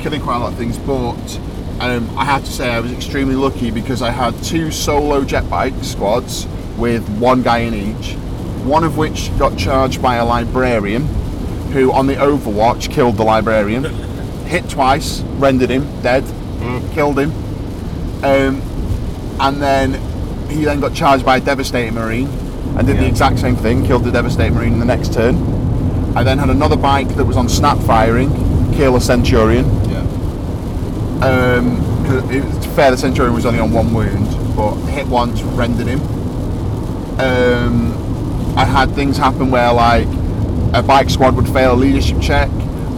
[SPEAKER 2] killing quite a lot of things. But um, I have to say I was extremely lucky because I had two solo jet bike squads with one guy in each. One of which got charged by a librarian, who on the Overwatch killed the librarian, hit twice, rendered him dead, killed him. Um, and then he then got charged by a devastating marine and did the exact same thing, killed the devastating marine in the next turn. I then had another bike that was on snap firing, kill a centurion.
[SPEAKER 3] Yeah.
[SPEAKER 2] Um, it was fair, the centurion was only on one wound, but hit once, rendered him. Um, I had things happen where like a bike squad would fail a leadership check,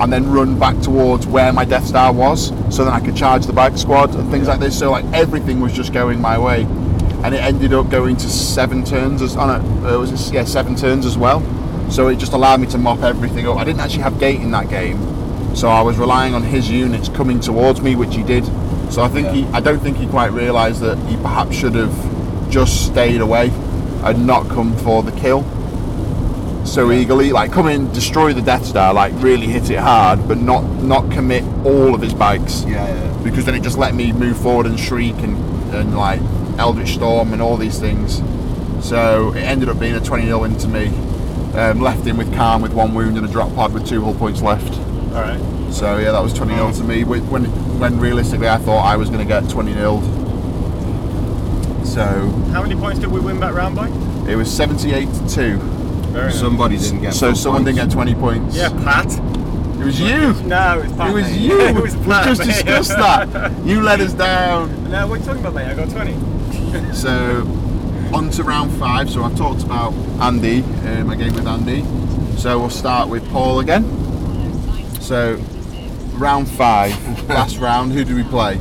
[SPEAKER 2] and then run back towards where my Death Star was, so then I could charge the bike squad and things like this. So like everything was just going my way, and it ended up going to seven turns as on it. Uh, was it, yeah seven turns as well. So it just allowed me to mop everything up. I didn't actually have gate in that game, so I was relying on his units coming towards me, which he did. So I think he, I don't think he quite realised that he perhaps should have just stayed away and not come for the kill so eagerly. Like come in, destroy the Death Star, like really hit it hard, but not not commit all of his bikes.
[SPEAKER 3] Yeah, yeah.
[SPEAKER 2] Because then it just let me move forward and shriek and, and like Eldritch Storm and all these things. So it ended up being a 20 0 into me. Um, left him with Khan with one wound and a drop pod with two hull points left.
[SPEAKER 4] All right.
[SPEAKER 2] So yeah, that was 20 0 to me. When when realistically I thought I was going to get 20 0. So
[SPEAKER 4] How many points did we win that round by?
[SPEAKER 2] it was 78 to two.
[SPEAKER 4] Very nice.
[SPEAKER 3] Somebody didn't get.
[SPEAKER 2] So someone
[SPEAKER 3] points.
[SPEAKER 2] didn't get 20 points.
[SPEAKER 4] Yeah, Pat.
[SPEAKER 2] It was you.
[SPEAKER 4] No, it's Pat.
[SPEAKER 2] It was
[SPEAKER 4] mate.
[SPEAKER 2] you.
[SPEAKER 4] it was
[SPEAKER 2] we just discussed that. You let us down.
[SPEAKER 4] No, what are you talking about, mate? I got 20.
[SPEAKER 2] So, on to round five. So, I've talked about Andy, uh, my game with Andy. So, we'll start with Paul again. So, round five, last round, who do we play?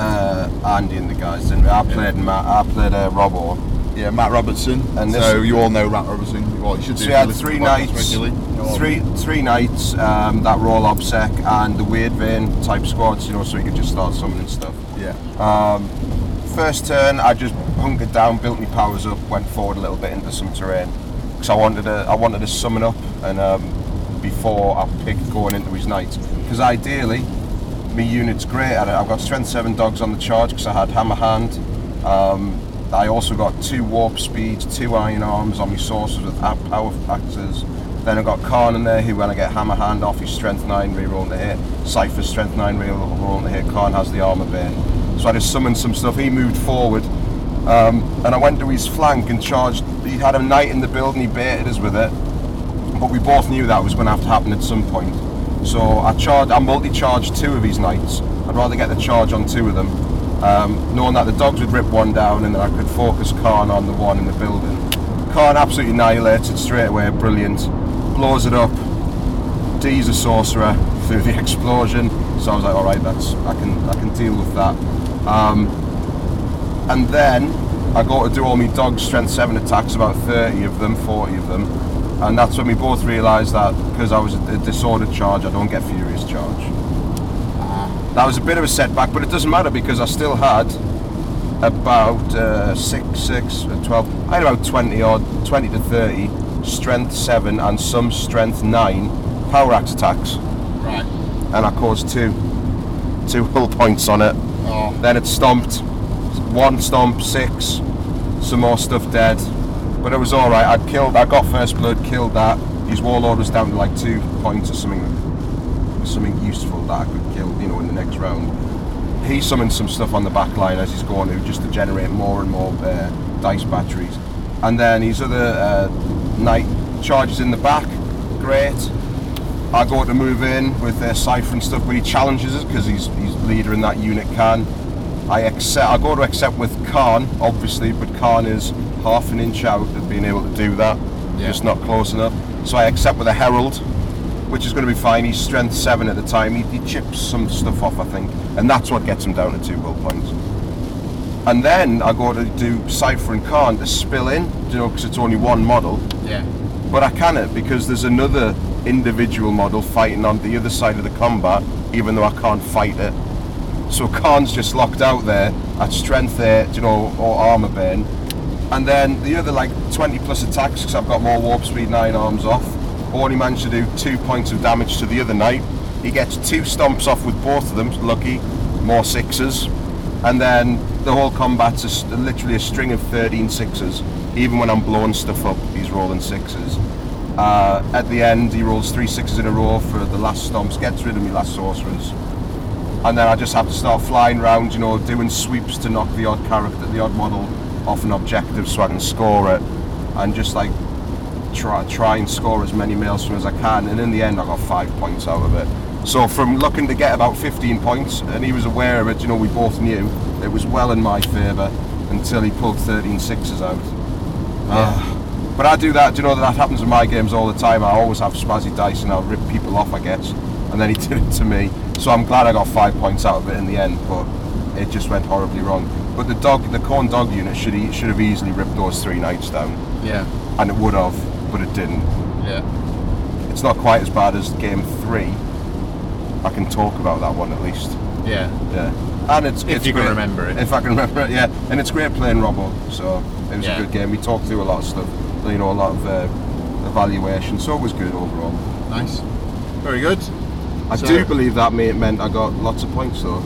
[SPEAKER 3] Uh, Andy and the guys. Didn't we? I played Matt. I played uh, Robbo.
[SPEAKER 2] Yeah, Matt Robertson.
[SPEAKER 3] And this-
[SPEAKER 2] so, you all know Matt Robertson. Well, you should do
[SPEAKER 3] So we had three
[SPEAKER 2] knights,
[SPEAKER 3] three three knights. Um, that roll obsec and the Wyrdvane type squads. You know, so you could just start summoning stuff.
[SPEAKER 2] Yeah.
[SPEAKER 3] Um, first turn, I just hunkered down, built my powers up, went forward a little bit into some terrain because I wanted to. I wanted to summon up and um, before I picked going into his knights Because ideally, my unit's great at it. I've got strength seven dogs on the charge because I had hammer hand. Um, I also got two warp speeds, two iron arms on my sorcerers with power factors. Then I've got Kharn in there who, when I get hammer hand off, he's strength nine reroll to hit. Cypher's strength nine reroll to hit. Kharn has the armor bane. So I just summoned some stuff. He moved forward. Um, and I went to his flank and charged. He had a knight in the building, he baited us with it. But we both knew that was going to have to happen at some point. So I charged, I multi-charged two of his knights. I'd rather get the charge on two of them, um, knowing that the dogs would rip one down and then I could focus Kharn on the one in the building. Kharn absolutely annihilated straight away, brilliant. Blows it up. D's a sorcerer through the explosion. So I was like, all right, that's I can I can deal with that. Um, and then I go to do all my dog strength 7 attacks, about 30 of them, 40 of them. And that's when we both realised that because I was a disordered charge, I don't get furious charge. That was a bit of a setback, but it doesn't matter because I still had about uh, 6, 6, uh, 12, I had about 20 odd, 20 to 30 strength 7 and some strength 9 power axe attacks.
[SPEAKER 2] Right.
[SPEAKER 3] And I caused two, two hull points on it.
[SPEAKER 2] Oh.
[SPEAKER 3] Then it stomped. One stomp, six. Some more stuff dead. But it was alright. I'd killed, I got first blood, killed that. His warlord was down to like two points or something. Something useful that I could kill, you know, in the next round. He summoned some stuff on the back line as he's going to, just to generate more and more uh, dice batteries. And then his other uh, knight charges in the back. Great. I go to move in with their Cypher and stuff, but he challenges us because he's he's leader in that unit. Kharn. I accept. I go to accept with Kharn, obviously, but Kharn is half an inch out of being able to do that. Just not close enough. So I accept with a Herald, which is going to be fine. He's strength seven at the time. He, he chips some stuff off, I think, and that's what gets him down to two will points. And then I go to do Cypher and Kharn to spill in, you know, because it's only one model.
[SPEAKER 2] Yeah.
[SPEAKER 3] But I cannot because there's another individual model fighting on the other side of the combat, even though I can't fight it. So Kharn's just locked out there at strength 8, you know, or armor bane. And then the other like 20 plus attacks, because I've got more warp speed 9 arms off, only managed to do 2 points of damage to the other knight. He gets 2 stomps off with both of them, lucky, more sixes. And then the whole combat's a literally a string of 13 sixes. Even when I'm blowing stuff up, he's rolling sixes. Uh, at the end, he rolls three sixes in a row for the last stomps, gets rid of me last sorcerers. And then I just have to start flying around, you know, doing sweeps to knock the odd character, the odd model off an objective so I can score it. And just like try, try and score as many maelstroms as I can. And in the end, I got five points out of it. So from looking to get about 15 points, and he was aware of it, you know, we both knew, it was well in my favour until he pulled 13 sixes out. Ah. But I do that. Do you know that that happens in my games all the time? I always have spazzy dice and I'll rip people off, I guess. And then he did it to me. So I'm glad I got five points out of it in the end, but it just went horribly wrong. But the dog, the Khorne dog unit should e- should have easily ripped those three knights down,
[SPEAKER 8] Yeah.
[SPEAKER 3] and it would have, but it didn't.
[SPEAKER 8] Yeah.
[SPEAKER 3] It's not quite as bad as game three. I can talk about that one at least.
[SPEAKER 8] Yeah.
[SPEAKER 3] Yeah. And it's
[SPEAKER 8] If
[SPEAKER 3] it's
[SPEAKER 8] you can
[SPEAKER 3] great-
[SPEAKER 8] remember it.
[SPEAKER 3] If I can remember it, yeah. And it's great playing Robbo, so it was
[SPEAKER 8] Yeah.
[SPEAKER 3] a good game. We talked through a lot of stuff, you know, a lot of uh, evaluation, so it was good overall.
[SPEAKER 8] Nice. Very good.
[SPEAKER 3] I
[SPEAKER 8] So-
[SPEAKER 3] do believe that meant I got lots of points though,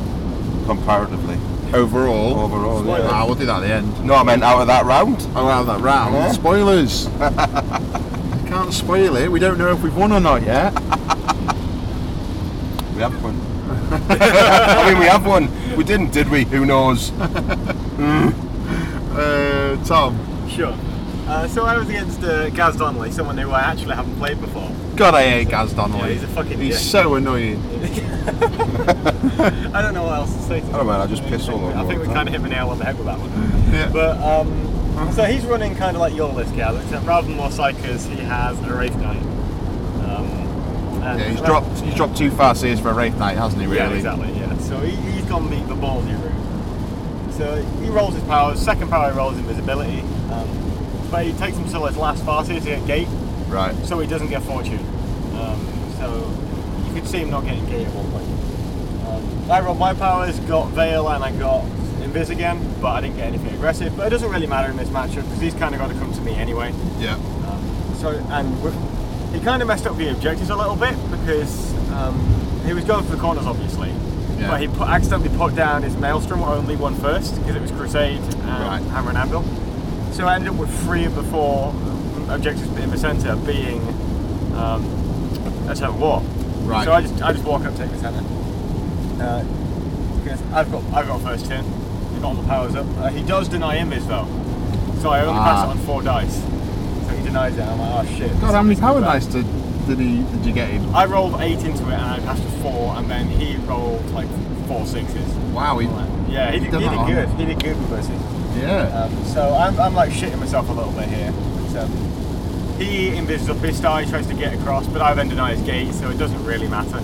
[SPEAKER 3] comparatively.
[SPEAKER 8] Overall.
[SPEAKER 3] Overall, yeah.
[SPEAKER 8] Ah, we'll do that at the end.
[SPEAKER 3] No, I meant out of that round.
[SPEAKER 8] Oh, out of that round.
[SPEAKER 3] Yeah.
[SPEAKER 8] Spoilers. Can't spoil it. We don't know if we've won or not yet.
[SPEAKER 3] We have one. I mean, we have one. We didn't, did we? Who knows?
[SPEAKER 8] Uh, Tom.
[SPEAKER 4] Sure. Uh, so I was against uh, Gaz Donnelly, someone who I actually haven't played before.
[SPEAKER 8] God, I hate Gaz Donnelly.
[SPEAKER 4] Yeah, he's a fucking
[SPEAKER 8] He's
[SPEAKER 4] dick.
[SPEAKER 8] so annoying.
[SPEAKER 4] I don't know what else to say. To
[SPEAKER 3] I don't know, man, I just piss all over
[SPEAKER 4] I think we
[SPEAKER 3] the
[SPEAKER 4] kind of hit the nail on the head with that one.
[SPEAKER 8] Yeah.
[SPEAKER 4] But um, so he's running kind of like your list, Gaz, except rather than more Psykers, he has a Wraith Knight. Um, and
[SPEAKER 8] Yeah, he's dropped. He's dropped too Farseers for a Wraith Knight, hasn't he? Really?
[SPEAKER 4] Yeah, exactly. Yeah. So he, he's gone the, the ballsy route. So he rolls his powers. Second power he rolls invisibility, um, but he takes him to his last party to get gate,
[SPEAKER 8] Right.
[SPEAKER 4] so he doesn't get fortune. Um, so you could see him not getting gate at one point. Um, I rolled my powers, got Veil, and I got Invis again, but I didn't get anything aggressive. But it doesn't really matter in this matchup because he's kind of got to come to me anyway.
[SPEAKER 8] Yeah.
[SPEAKER 4] Um, so and with, he kind of messed up the objectives a little bit because um, he was going for the corners obviously,
[SPEAKER 8] Yeah.
[SPEAKER 4] but he put, accidentally put down his maelstrom only one first because it was crusade and
[SPEAKER 8] Right.
[SPEAKER 4] hammer and anvil. So I ended up with three of the four objectives in the centre being um, a total war.
[SPEAKER 8] Right.
[SPEAKER 4] So I just I just walk up, take the centre. Uh, because I've got I've got first turn. I've got all the powers up. Uh, he does deny invis though, so I only pass
[SPEAKER 8] Ah.
[SPEAKER 4] it on four dice. So he denies it. and I'm like, oh shit.
[SPEAKER 8] God, how many power dice did, did he did you get him?
[SPEAKER 4] I rolled eight into it and I passed a four, and then he rolled like four sixes.
[SPEAKER 8] Wow, he,
[SPEAKER 4] Yeah, he did,
[SPEAKER 8] Done
[SPEAKER 4] he did good. He did good with versus.
[SPEAKER 8] yeah.
[SPEAKER 4] Um, so I'm, I'm like shitting myself a little bit here. So he invises up his star, he tries to get across, but I then deny his gate, so it doesn't really matter.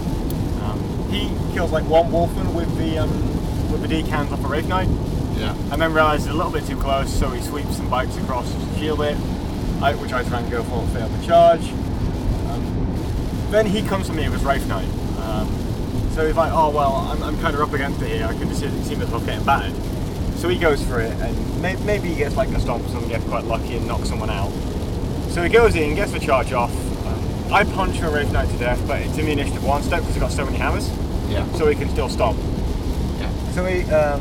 [SPEAKER 4] Um, he kills like one Wulfen with the um, with the decans off a Wraith Knight,
[SPEAKER 8] yeah.
[SPEAKER 4] and then realises a little bit too close, so he sweeps and bikes across to shield it, I, which I try and go for, fail the charge. Um, then he comes to me with his Wraith Knight. Um, so he's like, oh well, I'm, I'm kind of up against it here. I can just see, see myself getting battered. So he goes for it, and may, maybe he gets like a stomp or something, gets quite lucky and knocks someone out. So he goes in, gets the charge off. Um, I punch a Wraith Knight to death, but it's in the initiative one step because he's got so many hammers,
[SPEAKER 8] Yeah.
[SPEAKER 4] so he can still stomp.
[SPEAKER 8] Yeah.
[SPEAKER 4] So he, um,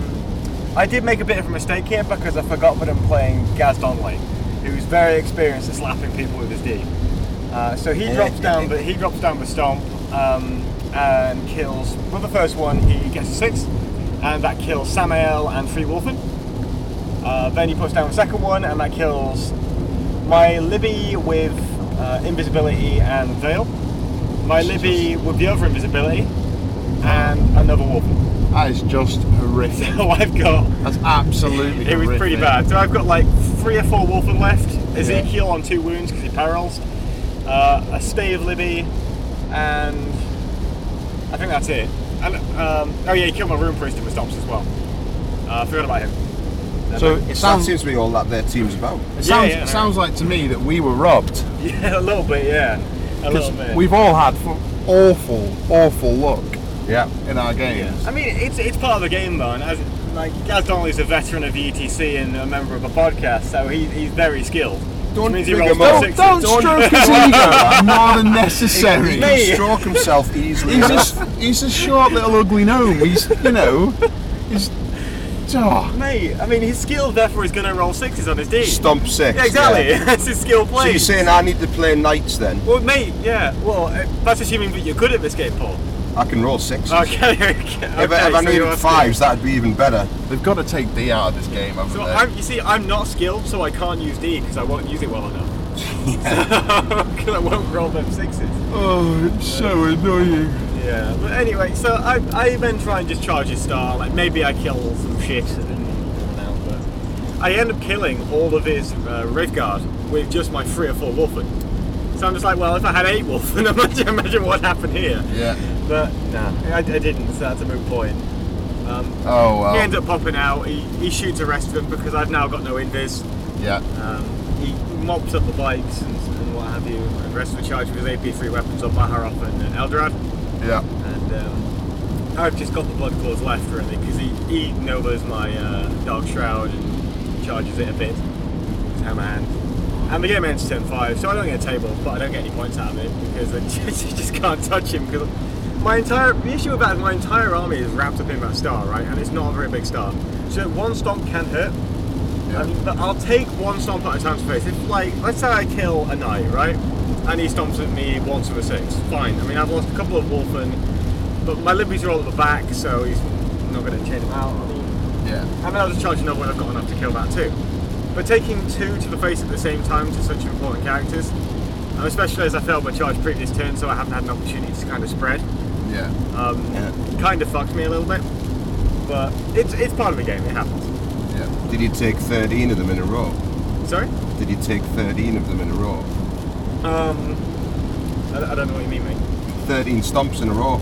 [SPEAKER 4] I did make a bit of a mistake here because I forgot that I'm playing Gaz Donnelly, who's very experienced at slapping people with his D. Uh, so he drops down, but he drops down with stomp um, and kills. With the first one, he gets a six, and that kills Samael and Free Wulfen. Uh, then he puts down the second one, and that kills my Libby with uh, invisibility and veil, my Libby with the other invisibility, and another Wulfen.
[SPEAKER 8] That is just horrific.
[SPEAKER 4] So I've got
[SPEAKER 8] That's absolutely.
[SPEAKER 4] it was pretty bad. So I've got like three or four Wulfen left. Ezekiel on two wounds because he perils. Uh, a stay of Libby, and I think that's it. And um, oh yeah, he killed my Rune Priest in the stomps as well. Uh, I forgot about him.
[SPEAKER 8] So
[SPEAKER 3] It
[SPEAKER 8] it sounds.
[SPEAKER 3] seems to be all that their team's about.
[SPEAKER 8] It sounds,
[SPEAKER 4] yeah,
[SPEAKER 8] it sounds like to me that we were robbed
[SPEAKER 4] Yeah, a little bit. Yeah, a little bit.
[SPEAKER 8] we've all had awful, awful luck
[SPEAKER 3] Yeah.
[SPEAKER 8] in our games.
[SPEAKER 4] I mean, it's it's part of the game though, and as like Gaz Donnelly's a veteran of ETC and a member of a podcast, so he, he's very skilled.
[SPEAKER 3] Don't
[SPEAKER 4] which means he rolls
[SPEAKER 3] him up.
[SPEAKER 4] more
[SPEAKER 8] Don't, don't stroke his ego more than necessary.
[SPEAKER 3] He
[SPEAKER 4] Me.
[SPEAKER 3] can stroke himself easily.
[SPEAKER 8] He's
[SPEAKER 3] enough.
[SPEAKER 8] a, he's a short little ugly gnome. He's, you know, he's. Oh,
[SPEAKER 4] Mate, I mean, he's skilled, therefore he's going to roll sixes on his D.
[SPEAKER 3] Stomp six.
[SPEAKER 4] Yeah, exactly.
[SPEAKER 3] yeah.
[SPEAKER 4] That's his skill play.
[SPEAKER 3] So you're saying I need to play knights then?
[SPEAKER 4] well, mate, yeah. Well, uh, that's assuming that you're good at this game, Paul.
[SPEAKER 3] I can roll sixes.
[SPEAKER 4] Okay. okay,
[SPEAKER 3] If, I- if I
[SPEAKER 4] so
[SPEAKER 3] needed
[SPEAKER 4] you're
[SPEAKER 3] fives, that'd be even better.
[SPEAKER 8] they've got to take D out of this game, haven't
[SPEAKER 4] So
[SPEAKER 8] they?
[SPEAKER 4] I'm, you see, I'm not skilled, so I can't use D because I won't use it well enough. Because I won't roll them sixes.
[SPEAKER 8] oh, it's so annoying.
[SPEAKER 4] Yeah. But anyway, so I, I then try and just charge his star. Like maybe I kill some shit and then. I don't I end up killing all of his uh, Wraithguard with just my three or four Wulfen. So I'm just like, well, if I had eight Wulfen, imagine, imagine what happened here.
[SPEAKER 2] Yeah.
[SPEAKER 4] But nah, I, I didn't, so that's a moot point. Um,
[SPEAKER 2] Oh well.
[SPEAKER 4] He ends up popping out, he, he shoots the rest of them because I've now got no invis.
[SPEAKER 2] Yeah.
[SPEAKER 4] Um, he mops up the bikes and, and what have you, and the rest of the charge with AP3 weapons on Baharroth and, and Eldrad.
[SPEAKER 2] Yeah.
[SPEAKER 4] And um, I've just got the Blood Claws left really because he, he knows my uh, Dark Shroud and charges it a bit. His hammer hand. And the game ends turn 5, so I don't get a table, but I don't get any points out of it because I just, just can't touch him. Because my entire the issue is my entire army is wrapped up in that star, right? And it's not a very big star. So one stomp can hurt. Um, but I'll take one stomp at a time to face. If like, let's say I kill a knight, right? And he stomps at me once with a six. Fine. I mean, I've lost a couple of Wulfen, but my Libby's are all at the back, so he's not going to chain him out. I mean,
[SPEAKER 2] Yeah.
[SPEAKER 4] I mean, I'll just charge another when I've got enough to kill that too. But taking two to the face at the same time to such important characters, and especially as I failed my charge previous turn, so I haven't had an opportunity to kind of spread,
[SPEAKER 2] Yeah.
[SPEAKER 4] um, kind of fucked me a little bit. But it's it's part of the game. It happens.
[SPEAKER 2] Yeah.
[SPEAKER 3] Did you take 13 of them in a row?
[SPEAKER 4] Sorry.
[SPEAKER 3] Did you take 13 of them in a row?
[SPEAKER 4] Um, I, I don't know what you mean, mate.
[SPEAKER 3] 13 stomps in a row.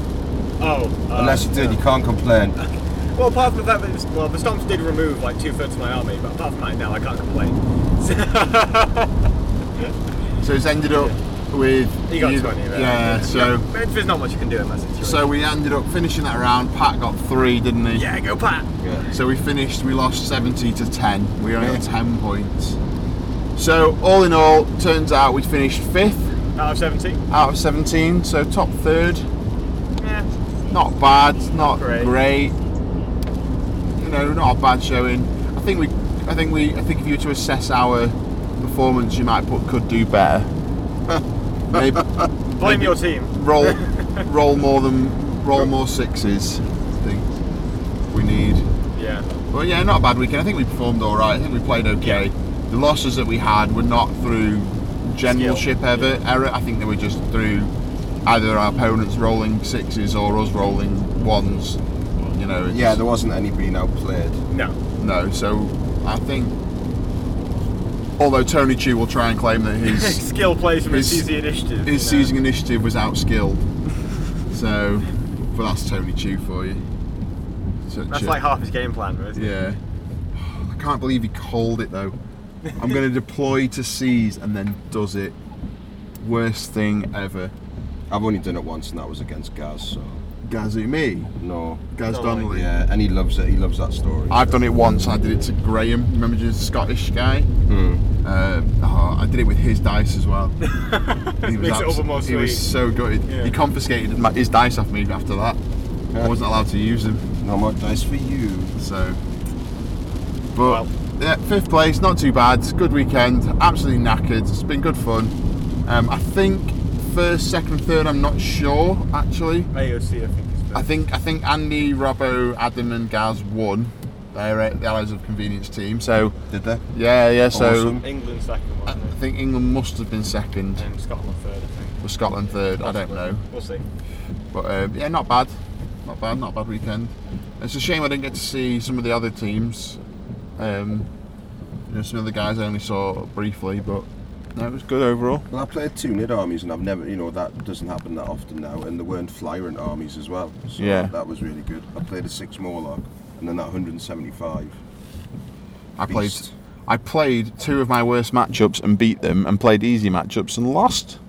[SPEAKER 4] Oh, uh,
[SPEAKER 3] Unless you did,
[SPEAKER 4] yeah.
[SPEAKER 3] you can't complain.
[SPEAKER 4] Well, apart from the fact that it's, well, the stomps did remove like two thirds of my army, but apart from that, now I can't complain.
[SPEAKER 2] So it's ended up with.
[SPEAKER 4] you got
[SPEAKER 2] you-
[SPEAKER 4] 20 there.
[SPEAKER 2] Yeah. So.
[SPEAKER 4] No, there's not much you can do in that situation.
[SPEAKER 2] So we ended up finishing that round. Pat got three, didn't he?
[SPEAKER 4] yeah, go Pat.
[SPEAKER 3] Yeah.
[SPEAKER 2] So we finished. We lost 70 to 10. We only got 10 points. So all in all, turns out we finished fifth
[SPEAKER 4] Out of 17.
[SPEAKER 2] out of 17. So top third.
[SPEAKER 4] Yeah.
[SPEAKER 2] Not bad. Not
[SPEAKER 4] Great.
[SPEAKER 2] great. You know, not a bad showing. I think we. I think we. I think if you were to assess our performance, you might put could do better. Maybe
[SPEAKER 4] Blame your team.
[SPEAKER 2] roll roll more than roll more sixes. I think we need.
[SPEAKER 4] Yeah.
[SPEAKER 2] But yeah, not a bad weekend. I think we performed all right. I think we played okay. The losses that we had were not through generalship ever error. I think they were just through either our opponents rolling sixes or us rolling ones. You know. it's-
[SPEAKER 3] Yeah, there wasn't any being outplayed.
[SPEAKER 4] No.
[SPEAKER 2] No. So I think. Although Tony Chu will try and claim that his
[SPEAKER 4] Skill plays from his
[SPEAKER 2] His-
[SPEAKER 4] season initiative.
[SPEAKER 2] his
[SPEAKER 4] you know.
[SPEAKER 2] seizing initiative was outskilled. so, but that's Tony Chu for you. Such
[SPEAKER 4] That's
[SPEAKER 2] a-
[SPEAKER 4] like half his game plan, isn't it?
[SPEAKER 2] yeah. I can't believe he called it though. I'm going to deploy to seize and then does it. Worst thing ever.
[SPEAKER 3] I've only done it once, and that was against Gaz. So
[SPEAKER 2] Gazu me,
[SPEAKER 3] no.
[SPEAKER 2] Gaz
[SPEAKER 4] Oh,
[SPEAKER 2] Donnelly.
[SPEAKER 3] Yeah, and he loves it. He loves that story.
[SPEAKER 2] I've done it once. I did it to Graham. Remember the Scottish guy?
[SPEAKER 3] Hmm.
[SPEAKER 2] Uh, oh, I did it with his dice as well. he
[SPEAKER 4] Makes it more
[SPEAKER 2] he was so gutted.
[SPEAKER 4] Yeah.
[SPEAKER 2] He confiscated my, his dice off me after that. I wasn't allowed to use them.
[SPEAKER 3] No more dice for you.
[SPEAKER 2] So, but
[SPEAKER 4] Well.
[SPEAKER 2] Yeah, fifth place, not too bad. Good weekend, absolutely knackered. It's been good fun. Um, I think first, second, third. I'm not sure actually.
[SPEAKER 4] AOC, I think.
[SPEAKER 2] I think I think Andy, Robbo, Adam, and Gaz won. They're uh, the Allies of Convenience team. So
[SPEAKER 3] Did they?
[SPEAKER 2] yeah, yeah. So
[SPEAKER 4] England second,
[SPEAKER 2] I
[SPEAKER 4] wasn't
[SPEAKER 2] I think England must have been second.
[SPEAKER 4] And Scotland third, I think.
[SPEAKER 2] or Scotland third. I don't know.
[SPEAKER 4] We'll see.
[SPEAKER 2] But uh, yeah, not bad. Not bad, not a bad weekend. It's a shame I didn't get to see some of the other teams. Um, you know, some of the guys I only saw briefly, but no, it was good overall.
[SPEAKER 3] Well, I played two mid armies, and I've never, you know, that doesn't happen that often now. And there weren't Flyrant armies as well. So
[SPEAKER 2] Yeah.
[SPEAKER 3] that was really good. I played a six Morlock, and then that 175.
[SPEAKER 2] I played. I played two of my worst matchups and beat them, and played easy matchups and lost.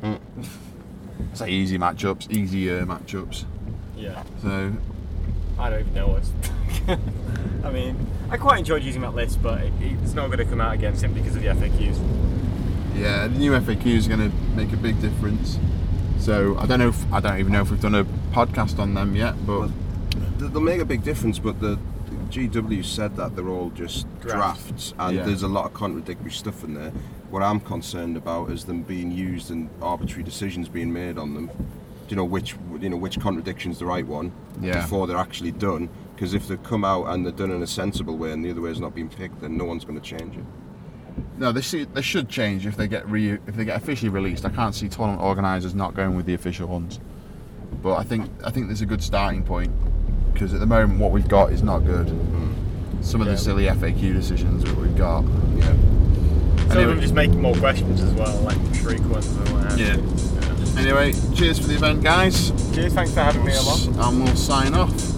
[SPEAKER 2] Say easy matchups, easier matchups.
[SPEAKER 4] Yeah.
[SPEAKER 2] So
[SPEAKER 4] I don't even know what's. I mean, I quite enjoyed using that list, but it, it's not going to come out again simply because of the FAQs.
[SPEAKER 2] yeah, the new FAQ is going to make a big difference. So I don't know. If, I don't even know if we've done a podcast on them yet, but
[SPEAKER 3] Well, They'll make a big difference, but the GW said that they're all just
[SPEAKER 4] Drafts.
[SPEAKER 3] drafts, and
[SPEAKER 2] Yeah.
[SPEAKER 3] there's a lot of contradictory stuff in there. What I'm concerned about is them being used and arbitrary decisions being made on them. Do you know which you know which contradiction's the right one
[SPEAKER 2] Yeah.
[SPEAKER 3] before they're actually done? Because if they've come out and they're done in a sensible way and the other way is not been picked, then no one's going to change it.
[SPEAKER 2] No, they, see, they should change if they get re, if they get officially released. I can't see tournament organisers not going with the official ones, but I think I think there's a good starting point because at the moment what we've got is not good. Mm.
[SPEAKER 8] Some of
[SPEAKER 4] yeah.
[SPEAKER 8] the silly FAQ decisions that we've got.
[SPEAKER 3] Yeah.
[SPEAKER 4] Some
[SPEAKER 8] anyway, of
[SPEAKER 4] them just making more questions as well, like shriek
[SPEAKER 8] yeah.
[SPEAKER 4] yeah.
[SPEAKER 8] Anyway, cheers for the event, guys.
[SPEAKER 4] Cheers, thanks for having me along.
[SPEAKER 8] And we'll sign off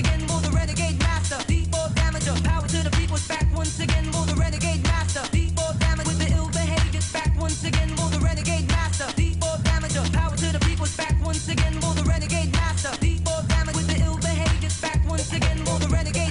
[SPEAKER 10] again for the renegade master. Damager, power to the back once again for the renegade master. With the ill back once again the renegade master. Damager, power to the back once again the renegade master. With the ill back once again the renegade